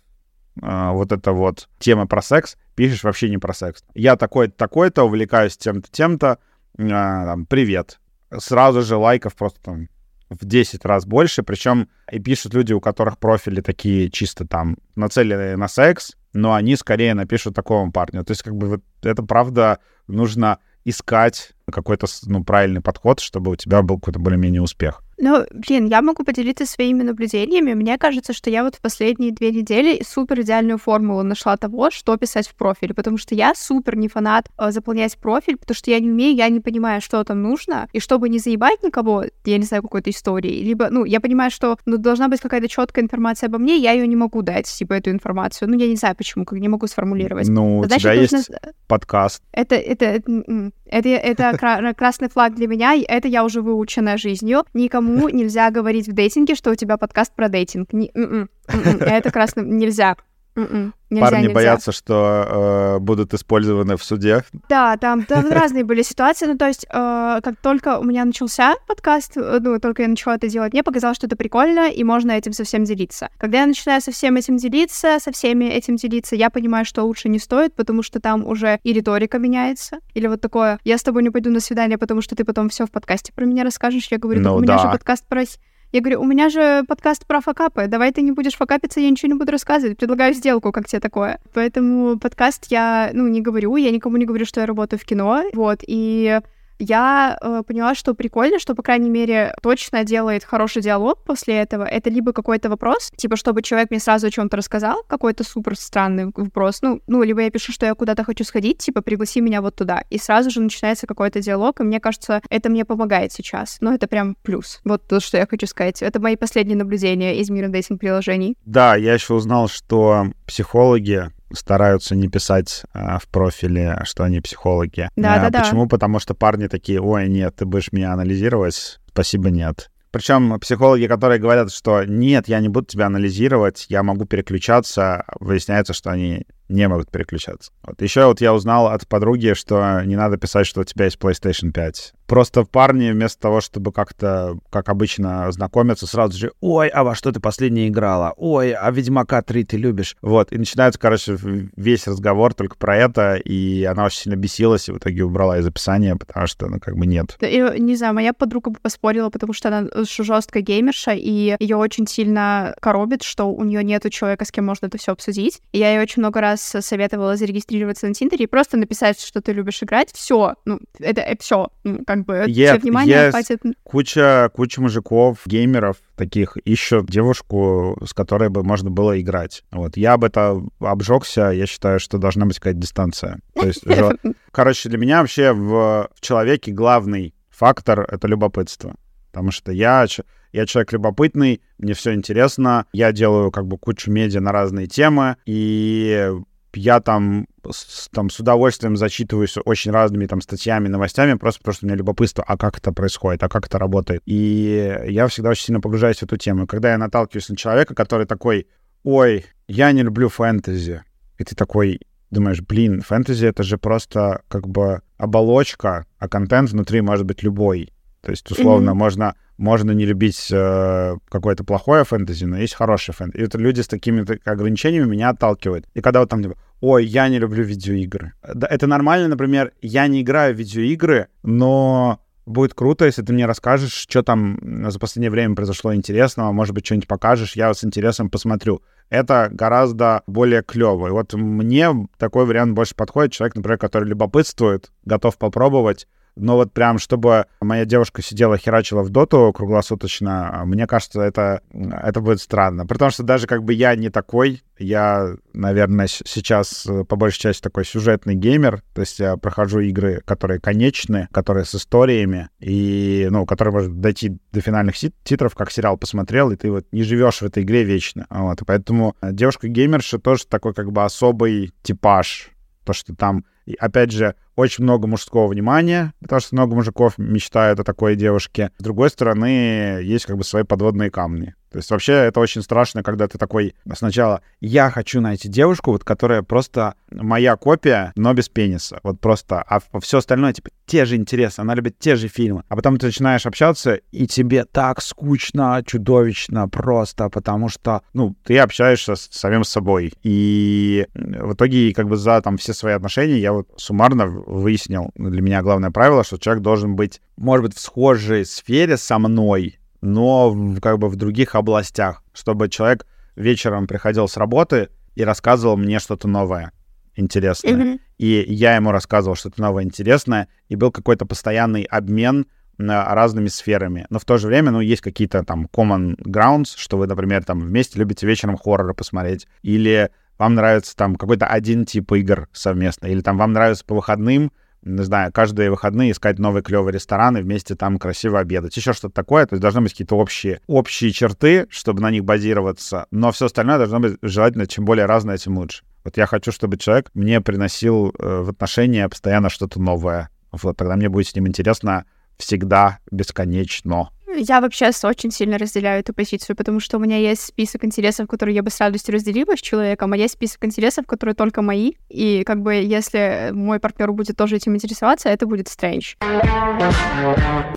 а, вот это вот темы про секс, пишешь вообще не про секс. Я такой-то, такой-то, увлекаюсь тем-то, тем-то, там, привет. Сразу же лайков просто там в 10 раз больше, причем и пишут люди, у которых профили такие чисто там нацеленные на секс, но они скорее напишут такому парню. То есть как бы вот это правда нужно искать какой-то ну, правильный подход, чтобы у тебя был какой-то более-менее успех. Ну, блин, я могу поделиться своими наблюдениями. Мне кажется, что я вот в последние две недели супер идеальную формулу нашла того, что писать в профиле, потому что я супер не фанат э, заполнять профиль, потому что я не умею, я не понимаю, что там нужно, и чтобы не заебать никого, я не знаю, какой-то истории, либо, ну, я понимаю, что ну, должна быть какая-то четкая информация обо мне, я ее не могу дать, типа, эту информацию. Ну, я не знаю, почему, как не могу сформулировать. Ну, Значит, у тебя нужно... есть подкаст. Это, это, это, это, это красный флаг для меня, это я уже выучена жизнью. Никому нельзя говорить в дейтинге, что у тебя подкаст про дейтинг. М-м, м-м, это красный... Нельзя. М-м. Нельзя, Парни нельзя. боятся, что э, будут использованы в суде. Да, там, там разные были ситуации. Ну, то есть, э, как только у меня начался подкаст, э, ну, только я начала это делать, мне показалось, что это прикольно, и можно этим совсем делиться. Когда я начинаю со всем этим делиться, со всеми этим делиться, я понимаю, что лучше не стоит, потому что там уже и риторика меняется. Или вот такое, я с тобой не пойду на свидание, потому что ты потом все в подкасте про меня расскажешь. Я говорю, ну, у меня да. же подкаст про я говорю, у меня же подкаст про факапы, давай ты не будешь факапиться, я ничего не буду рассказывать, предлагаю сделку, как тебе такое. Поэтому подкаст я, ну, не говорю, я никому не говорю, что я работаю в кино, вот, и я э, поняла, что прикольно, что, по крайней мере, точно делает хороший диалог после этого. Это либо какой-то вопрос, типа, чтобы человек мне сразу о чем-то рассказал, какой-то супер странный вопрос, ну, ну, либо я пишу, что я куда-то хочу сходить, типа, пригласи меня вот туда. И сразу же начинается какой-то диалог, и мне кажется, это мне помогает сейчас. Но это прям плюс. Вот то, что я хочу сказать. Это мои последние наблюдения из мира дейтинг-приложений. Да, я еще узнал, что психологи стараются не писать а, в профиле, что они психологи. Да, а, да, да. Почему? Потому что парни такие, ой, нет, ты будешь меня анализировать, спасибо, нет. Причем психологи, которые говорят, что нет, я не буду тебя анализировать, я могу переключаться, выясняется, что они не могут переключаться. Вот. Еще вот я узнал от подруги, что не надо писать, что у тебя есть PlayStation 5. Просто парни вместо того, чтобы как-то, как обычно, знакомиться, сразу же, ой, а во что ты последнее играла? Ой, а Ведьмака 3 ты любишь? Вот, и начинается, короче, весь разговор только про это, и она очень сильно бесилась, и в итоге убрала из описания, потому что, ну, как бы нет. И, не знаю, моя подруга бы поспорила, потому что она жесткая геймерша, и ее очень сильно коробит, что у нее нету человека, с кем можно это все обсудить. И я ей очень много раз советовала зарегистрироваться на Тиндере и просто написать, что ты любишь играть. Все, ну, это, это все, ну, как бы Е- все внимание есть хватит. Куча, куча мужиков, геймеров таких ищут девушку, с которой бы можно было играть. Вот. Я об это обжегся, я считаю, что должна быть какая-то дистанция. То есть, короче, для меня вообще в, человеке главный фактор — это любопытство. Потому что я, я человек любопытный, мне все интересно, я делаю как бы кучу медиа на разные темы, и я там с, там с удовольствием зачитываюсь очень разными там статьями, новостями, просто потому что у меня любопытство, а как это происходит, а как это работает. И я всегда очень сильно погружаюсь в эту тему. И Когда я наталкиваюсь на человека, который такой, ой, я не люблю фэнтези, и ты такой думаешь, блин, фэнтези — это же просто как бы оболочка, а контент внутри может быть любой. То есть, условно, Мгм. можно, можно не любить э, какое-то плохое фэнтези, но есть хорошее фэнтези. И вот люди с такими так- ограничениями меня отталкивают. И когда вот там, типа, ой, я не люблю видеоигры. Да, это нормально, например, я не играю в видеоигры, но будет круто, если ты мне расскажешь, что там за последнее время произошло интересного, может быть, что-нибудь покажешь, я с интересом посмотрю. Это гораздо более клево. И вот мне такой вариант больше подходит. Человек, например, который любопытствует, готов попробовать, но вот прям, чтобы моя девушка сидела, херачила в доту круглосуточно, мне кажется, это, это будет странно. Потому что даже как бы я не такой, я, наверное, сейчас э, по большей части такой сюжетный геймер, то есть я прохожу игры, которые конечны, которые с историями, и, ну, которые может дойти до финальных титров, как сериал посмотрел, и ты вот не живешь в этой игре вечно. Вот, и поэтому девушка-геймерша тоже такой как бы особый типаж, то, что там, опять же, очень много мужского внимания, потому что много мужиков мечтают о такой девушке. С другой стороны, есть как бы свои подводные камни. То есть вообще это очень страшно, когда ты такой сначала «я хочу найти девушку, вот которая просто моя копия, но без пениса». Вот просто, а все остальное, типа, те же интересы, она любит те же фильмы. А потом ты начинаешь общаться, и тебе так скучно, чудовищно просто, потому что, ну, ты общаешься с самим собой. И в итоге, как бы за там все свои отношения я вот суммарно выяснил, для меня главное правило, что человек должен быть, может быть, в схожей сфере со мной, но как бы в других областях, чтобы человек вечером приходил с работы и рассказывал мне что-то новое, интересное. Мгм. И я ему рассказывал что-то новое, интересное, и был какой-то постоянный обмен на разными сферами. Но в то же время, ну, есть какие-то там common grounds, что вы, например, там вместе любите вечером хорроры посмотреть, или вам нравится там какой-то один тип игр совместно, или там вам нравится по выходным, не знаю, каждые выходные искать новый клевый ресторан и вместе там красиво обедать. Еще что-то такое. То есть должны быть какие-то общие, общие черты, чтобы на них базироваться. Но все остальное должно быть желательно, чем более разное, тем лучше. Вот я хочу, чтобы человек мне приносил э, в отношения постоянно что-то новое. Вот тогда мне будет с ним интересно всегда, бесконечно. Я вообще очень сильно разделяю эту позицию, потому что у меня есть список интересов, которые я бы с радостью разделила с человеком, а есть список интересов, которые только мои. И как бы если мой партнер будет тоже этим интересоваться, это будет стрэндж.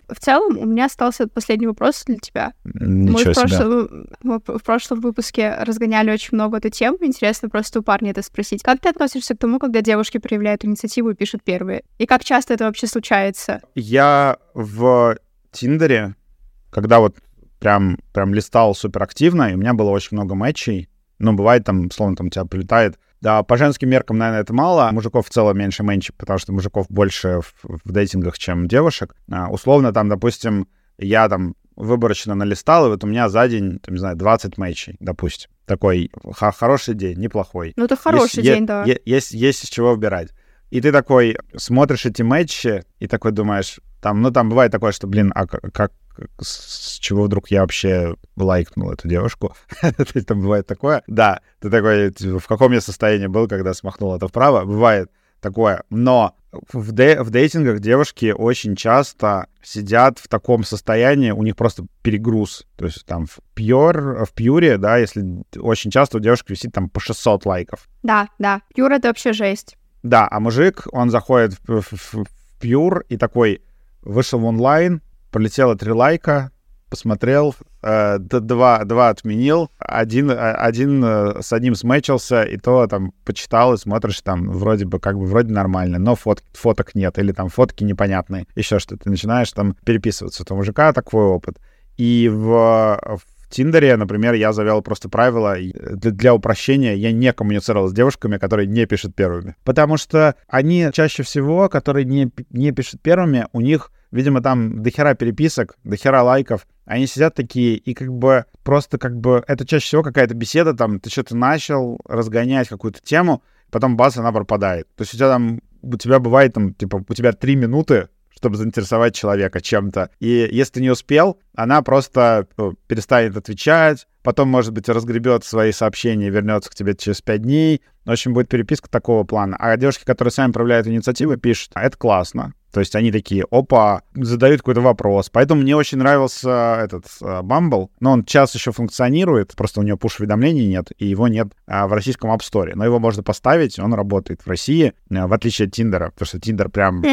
В целом, у меня остался последний вопрос для тебя. Мы Ничего в себе. прошлом, мы в прошлом выпуске разгоняли очень много эту тему. Интересно просто у парня это спросить. Как ты относишься к тому, когда девушки проявляют инициативу и пишут первые? И как часто это вообще случается? Я в Тиндере, когда вот прям, прям листал супер активно, и у меня было очень много матчей. Ну, бывает там, словно там тебя прилетает. Да, по женским меркам, наверное, это мало. Мужиков в целом меньше меньше, потому что мужиков больше в, в дейтингах, чем девушек. А, условно, там, допустим, я там выборочно налистал, и вот у меня за день, там, не знаю, 20 матчей, допустим. Такой х- хороший день, неплохой. Ну, это хороший Есть- е- день, да. е- Есть, есть из чего выбирать. И ты такой смотришь эти матчи, и такой думаешь, там, ну, там бывает такое, что, блин, а как, с чего вдруг я вообще лайкнул эту девушку? Там бывает такое. Да, ты такой, типа, в каком я состоянии был, когда смахнул это вправо? Бывает такое. Но в, де- в дейтингах девушки очень часто сидят в таком состоянии, у них просто перегруз. То есть там в пьюр, в пьюре, да, если очень часто у девушки висит там по 600 лайков. Да, да. Юра, это вообще жесть. Да, а мужик, он заходит в, в- в- Pure и такой вышел в онлайн, полетело три лайка, посмотрел, э, два, два отменил, один, э, один э, с одним смечился, и то там почитал и смотришь, там вроде бы как бы вроде нормально, но фот, фоток нет, или там фотки непонятные, еще что-то. Ты начинаешь там переписываться. У мужика такой опыт. И в, в Тиндере, например, я завел просто правило и для, для упрощения. Я не коммуницировал с девушками, которые не пишут первыми. Потому что они чаще всего, которые не, не пишут первыми, у них видимо, там дохера переписок, дохера лайков, они сидят такие, и как бы просто как бы это чаще всего какая-то беседа, там, ты что-то начал разгонять какую-то тему, потом бац, она пропадает. То есть у тебя там, у тебя бывает там, типа, у тебя три минуты, чтобы заинтересовать человека чем-то. И если не успел, она просто ну, перестанет отвечать, потом, может быть, разгребет свои сообщения вернется к тебе через пять дней. В общем, будет переписка такого плана. А девушки, которые сами проявляют инициативы, пишут, «А это классно. То есть они такие, опа, задают какой-то вопрос. Поэтому мне очень нравился этот uh, Bumble. Но он час еще функционирует, просто у него пуш-уведомлений нет, и его нет uh, в российском App Store. Но его можно поставить, он работает в России, uh, в отличие от Тиндера, потому что Тиндер прям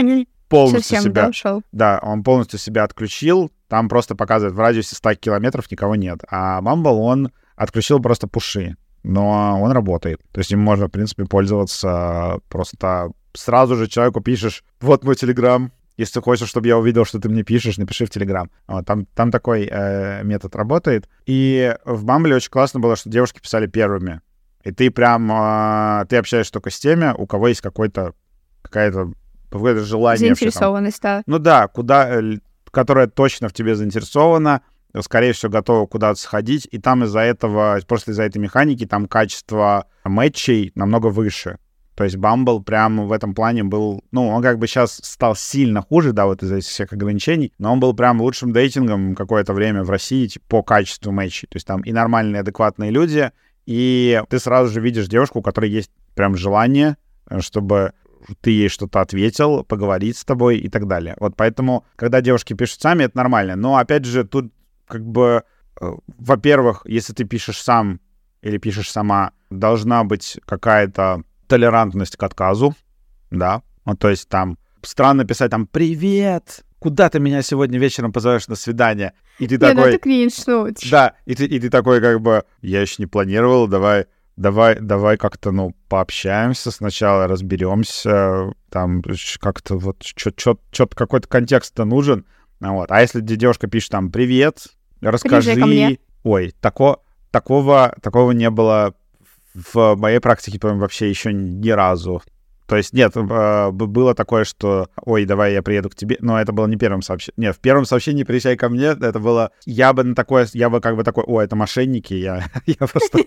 полностью Совсем, себя... да, ушел. Да, он полностью себя отключил. Там просто показывает в радиусе 100 километров никого нет. А Bumble, он отключил просто пуши. Но он работает. То есть им можно, в принципе, пользоваться просто сразу же человеку пишешь, вот мой Телеграм, если ты хочешь, чтобы я увидел, что ты мне пишешь, напиши в Телеграм. Вот, там, там такой э, метод работает. И в Бамбле очень классно было, что девушки писали первыми. И ты прям, э, ты общаешься только с теми, у кого есть какой-то, какая-то, какое-то желание. Заинтересованность, да. Ну да, куда, э, которая точно в тебе заинтересована, скорее всего, готова куда-то сходить, и там из-за этого, просто из-за этой механики, там качество матчей намного выше. То есть Bumble прям в этом плане был, ну, он как бы сейчас стал сильно хуже, да, вот из-за этих всех ограничений, но он был прям лучшим дейтингом какое-то время в России типа, по качеству матчей. То есть там и нормальные, адекватные люди, и ты сразу же видишь девушку, у которой есть прям желание, э, чтобы ты ей что-то ответил, поговорить с тобой и так далее. Вот поэтому, когда девушки пишут сами, это нормально. Но, опять же, тут как бы, э, во-первых, если ты пишешь сам или пишешь сама, должна быть какая-то толерантность к отказу, да. Ну, то есть там странно писать там «Привет! Куда ты меня сегодня вечером позовешь на свидание?» И ты Не, ну такой... это кринж, ну. Да, и ты, и ты такой как бы, я еще не планировал, давай, давай, давай как-то, ну, пообщаемся сначала, разберемся, там как-то вот что-то какой-то контекст-то нужен. Вот. А если де- девушка пишет там «Привет, расскажи...» мне. Ой, тако, такого, такого не было в моей практике, по-моему, вообще еще ни разу. То есть нет, б- было такое, что ой, давай я приеду к тебе, но это было не первым сообщением. Нет, в первом сообщении приезжай ко мне, это было, я бы на такое, я бы как бы такой, о, это мошенники, я, я просто,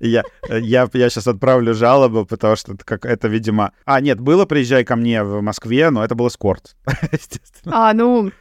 я, я, я сейчас отправлю жалобу, потому что это, как, это, видимо... А, нет, было приезжай ко мне в Москве, но это был эскорт, естественно. А, ну,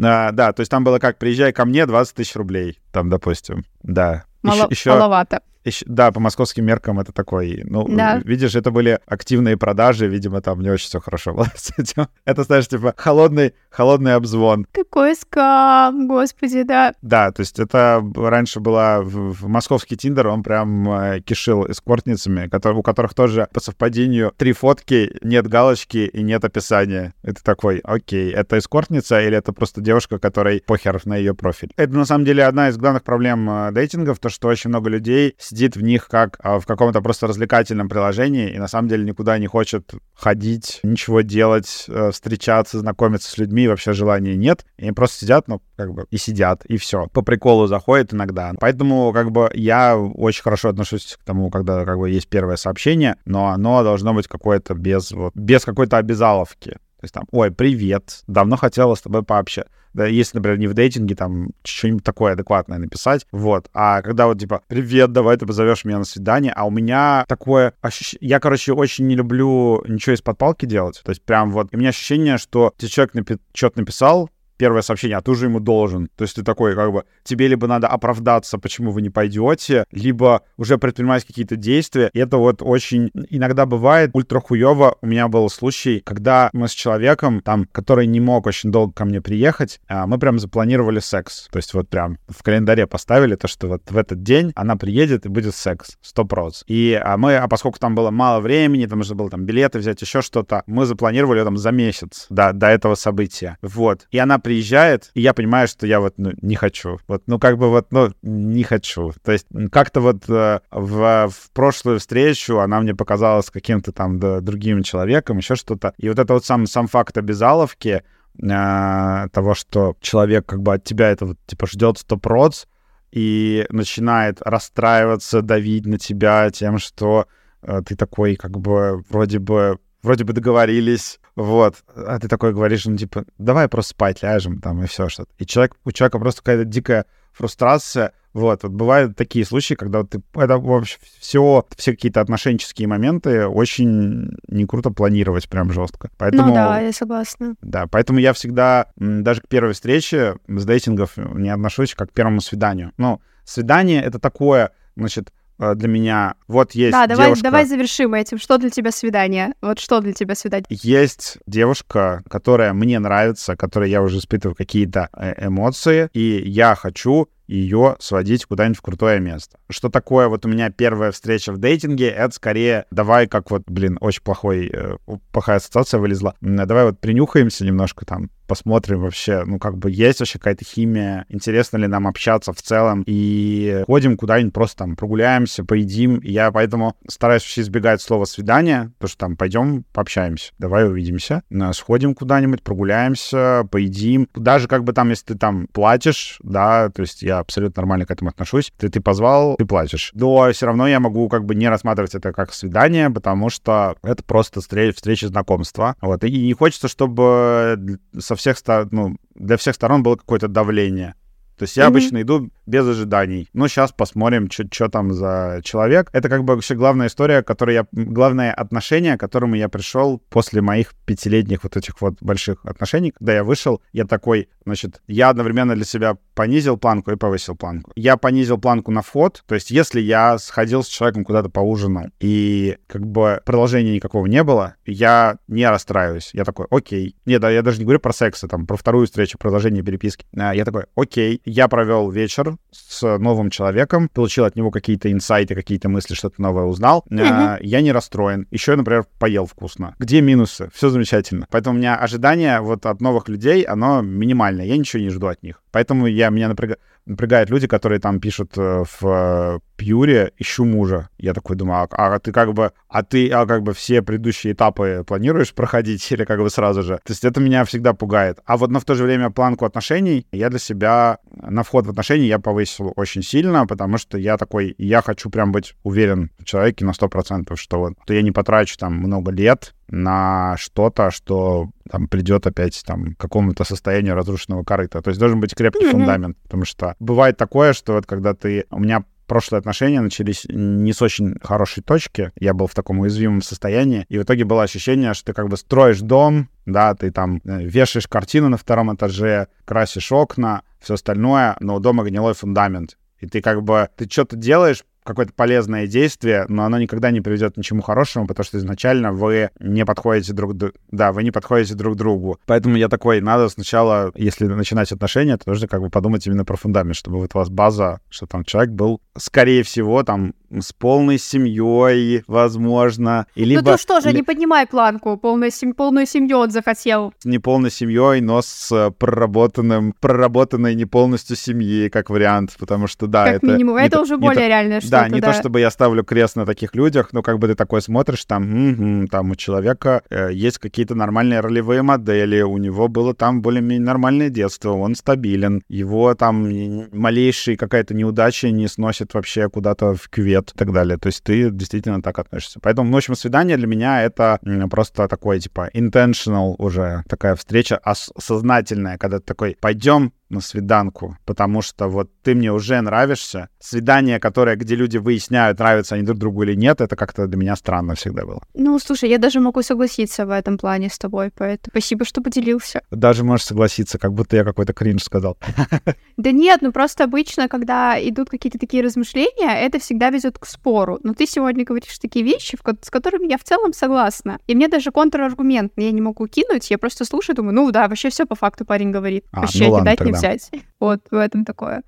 А, да, то есть там было как, приезжай ко мне, 20 тысяч рублей, там, допустим, да. мало- еще, маловато. Да, по московским меркам это такой, ну, Да. видишь, это были активные продажи, видимо, там не очень все хорошо было с этим. Это, знаешь, типа холодный, холодный обзвон. Какой скам, господи, да. Да, то есть это раньше была в, в московский Тиндер, он прям э, кишил эскортницами, которые, у которых тоже по совпадению три фотки, нет галочки и нет описания. Это такой, окей, это эскортница или это просто девушка, которой похер на ее профиль? Это на самом деле одна из главных проблем э, дейтингов, то, что очень много людей сидит в них как а, в каком-то просто развлекательном приложении и на самом деле никуда не хочет ходить, ничего делать, э, встречаться, знакомиться с людьми, вообще желания нет. И они просто сидят, ну, как бы, и сидят, и все. По приколу заходят иногда. Поэтому, как бы, я очень хорошо отношусь к тому, когда, как бы, есть первое сообщение, но оно должно быть какое-то без, вот, без какой-то обязаловки. То есть там, ой, привет, давно хотела с тобой пообщаться. Да, если, например, не в дейтинге, там что-нибудь такое адекватное написать, вот. А когда вот, типа, привет, давай ты позовешь меня на свидание, а у меня такое ощущение... Я, короче, очень не люблю ничего из-под палки делать. То есть прям вот... У меня ощущение, что тебе человек напи- что-то написал, первое сообщение, а ты уже ему должен. То есть ты такой, как бы, тебе либо надо оправдаться, почему вы не пойдете, либо уже предпринимать какие-то действия. И это вот очень иногда бывает ультра хуево. У меня был случай, когда мы с человеком, там, который не мог очень долго ко мне приехать, а, мы прям запланировали секс. То есть вот прям в календаре поставили то, что вот в этот день она приедет и будет секс. Сто проц. И а мы, а поскольку там было мало времени, там нужно было там билеты взять, еще что-то, мы запланировали там за месяц до, до этого события. Вот. И она приезжает, и я понимаю, что я вот ну, не хочу. Вот, ну, как бы вот, ну, не хочу. То есть как-то вот э, в, в прошлую встречу она мне показалась каким-то там да, другим человеком, еще что-то. И вот это вот сам, сам факт обязаловки, э, того, что человек как бы от тебя это вот, типа, ждет сто проц, и начинает расстраиваться, давить на тебя тем, что э, ты такой как бы вроде бы вроде бы договорились, вот, а ты такой говоришь, ну, типа, давай просто спать ляжем, там, и все что-то. И человек, у человека просто какая-то дикая фрустрация, вот, вот бывают такие случаи, когда ты, это вообще все, все какие-то отношенческие моменты очень не круто планировать прям жестко. Поэтому, ну да, я согласна. Да, поэтому я всегда даже к первой встрече с дейтингов не отношусь как к первому свиданию. Ну, свидание — это такое, значит, для меня. Вот есть Да, давай, девушка... давай завершим этим. Что для тебя свидание? Вот что для тебя свидание? Есть девушка, которая мне нравится, которой я уже испытываю какие-то э, эмоции, и я хочу ее сводить куда-нибудь в крутое место. Что такое вот у меня первая встреча в дейтинге, это скорее давай как вот, блин, очень плохой, э, плохая ассоциация вылезла, давай вот принюхаемся немножко там, посмотрим вообще, ну, как бы есть вообще какая-то химия, интересно ли нам общаться в целом, и ходим куда-нибудь просто там прогуляемся, поедим. Я поэтому стараюсь вообще избегать слова «свидание», то что там пойдем пообщаемся, давай увидимся, сходим куда-нибудь, прогуляемся, поедим. Даже как бы там, если ты там платишь, да, то есть я абсолютно нормально к этому отношусь, ты, ты позвал, ты платишь. Но все равно я могу как бы не рассматривать это как свидание, потому что это просто встреча, знакомства. Вот. И не хочется, чтобы со всех сторон, ну, для всех сторон было какое-то давление. То есть я mm-hmm. обычно иду без ожиданий. Ну, сейчас посмотрим, что там за человек. Это как бы вообще главная история, которая я... Главное отношение, к которому я пришел после моих пятилетних вот этих вот больших отношений. Когда я вышел, я такой, значит, я одновременно для себя понизил планку и повысил планку. Я понизил планку на вход, то есть если я сходил с человеком куда-то поужинал, и как бы продолжения никакого не было, я не расстраиваюсь. Я такой, окей. Нет, да, я даже не говорю про секс, а там, про вторую встречу, продолжение переписки. А, я такой, окей. Я провел вечер с новым человеком, получил от него какие-то инсайты, какие-то мысли, что-то новое узнал. Mm-hmm. Я не расстроен. Еще, например, поел вкусно. Где минусы? Все замечательно. Поэтому у меня ожидание вот от новых людей, оно минимальное. Я ничего не жду от них. Поэтому я, меня напряг... напрягают люди, которые там пишут э, в э, Пьюре «ищу мужа». Я такой думаю, а, а ты как бы, а ты а как бы все предыдущие этапы планируешь проходить или как бы сразу же? То есть это меня всегда пугает. А вот но в то же время планку отношений я для себя на вход в отношения я повысил очень сильно, потому что я такой, я хочу прям быть уверен в человеке на 100%, что вот то я не потрачу там много лет на что-то, что там придет опять там к какому-то состоянию разрушенного корыта. То есть должен быть крепкий mm-hmm. фундамент, потому что бывает такое, что вот когда ты... У меня прошлые отношения начались не с очень хорошей точки. Я был в таком уязвимом состоянии. И в итоге было ощущение, что ты как бы строишь дом, да, ты там э, вешаешь картину на втором этаже, красишь окна, все остальное, но у дома гнилой фундамент. И ты как бы, ты что-то делаешь, какое-то полезное действие, но оно никогда не приведет к ничему хорошему, потому что изначально вы не подходите друг другу. Да, вы не подходите друг другу. Поэтому я такой, надо сначала, если начинать отношения, то нужно как бы подумать именно про фундамент, чтобы вот у вас база, что там человек был, скорее всего, там с полной семьей, возможно. И либо, ну ты что же, ли... не поднимай планку, полную, сем... полную семью он захотел. С не полной семьей, но с проработанным, проработанной не полностью семьей, как вариант, потому что да, как это... минимум, это то, уже более реальное что Да, не да. то, чтобы я ставлю крест на таких людях, но как бы ты такой смотришь, там, м-м, там у человека э, есть какие-то нормальные ролевые модели, у него было там более-менее нормальное детство, он стабилен, его там малейшая какая-то неудача не сносит вообще куда-то в кювет и так далее. То есть ты действительно так относишься. Поэтому, ну, в общем, свидание для меня это просто такой, типа, intentional уже такая встреча осознательная, когда ты такой, пойдем на свиданку, потому что вот ты мне уже нравишься. Свидание, которое, где люди выясняют, нравятся они друг другу или нет, это как-то для меня странно всегда было. Ну, слушай, я даже могу согласиться в этом плане с тобой, поэтому спасибо, что поделился. Даже можешь согласиться, как будто я какой-то кринж сказал. Да нет, ну просто обычно, когда идут какие-то такие размышления, это всегда ведет к спору. Но ты сегодня говоришь такие вещи, с которыми я в целом согласна. И мне даже контраргумент я не могу кинуть, я просто слушаю, думаю, ну да, вообще все по факту парень говорит. А, вообще ну ладно, кидать не взять. Вот в этом такое.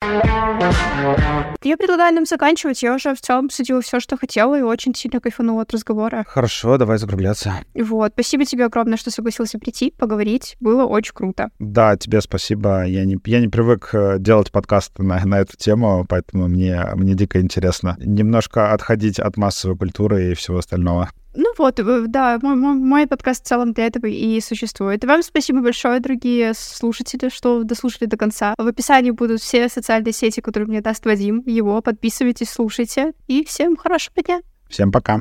Я предлагаю нам заканчивать. Я уже в целом судила все, что хотела, и очень сильно кайфанула от разговора. Хорошо, давай закругляться. Вот. Спасибо тебе огромное, что согласился прийти, поговорить. Было очень круто. Да, тебе спасибо. Я не, я не привык э, делать подкаст на, на эту тему, поэтому мне, мне дико интересно немножко отходить от массовой культуры и всего остального. Ну вот, э, да, мой, мой, мой подкаст в целом для этого и существует. Вам спасибо большое, дорогие слушатели, что дослушали до конца. В описании будут все социальные сети, которые мне даст Вадим. Его подписывайтесь, слушайте. И всем хорошего дня. Всем пока.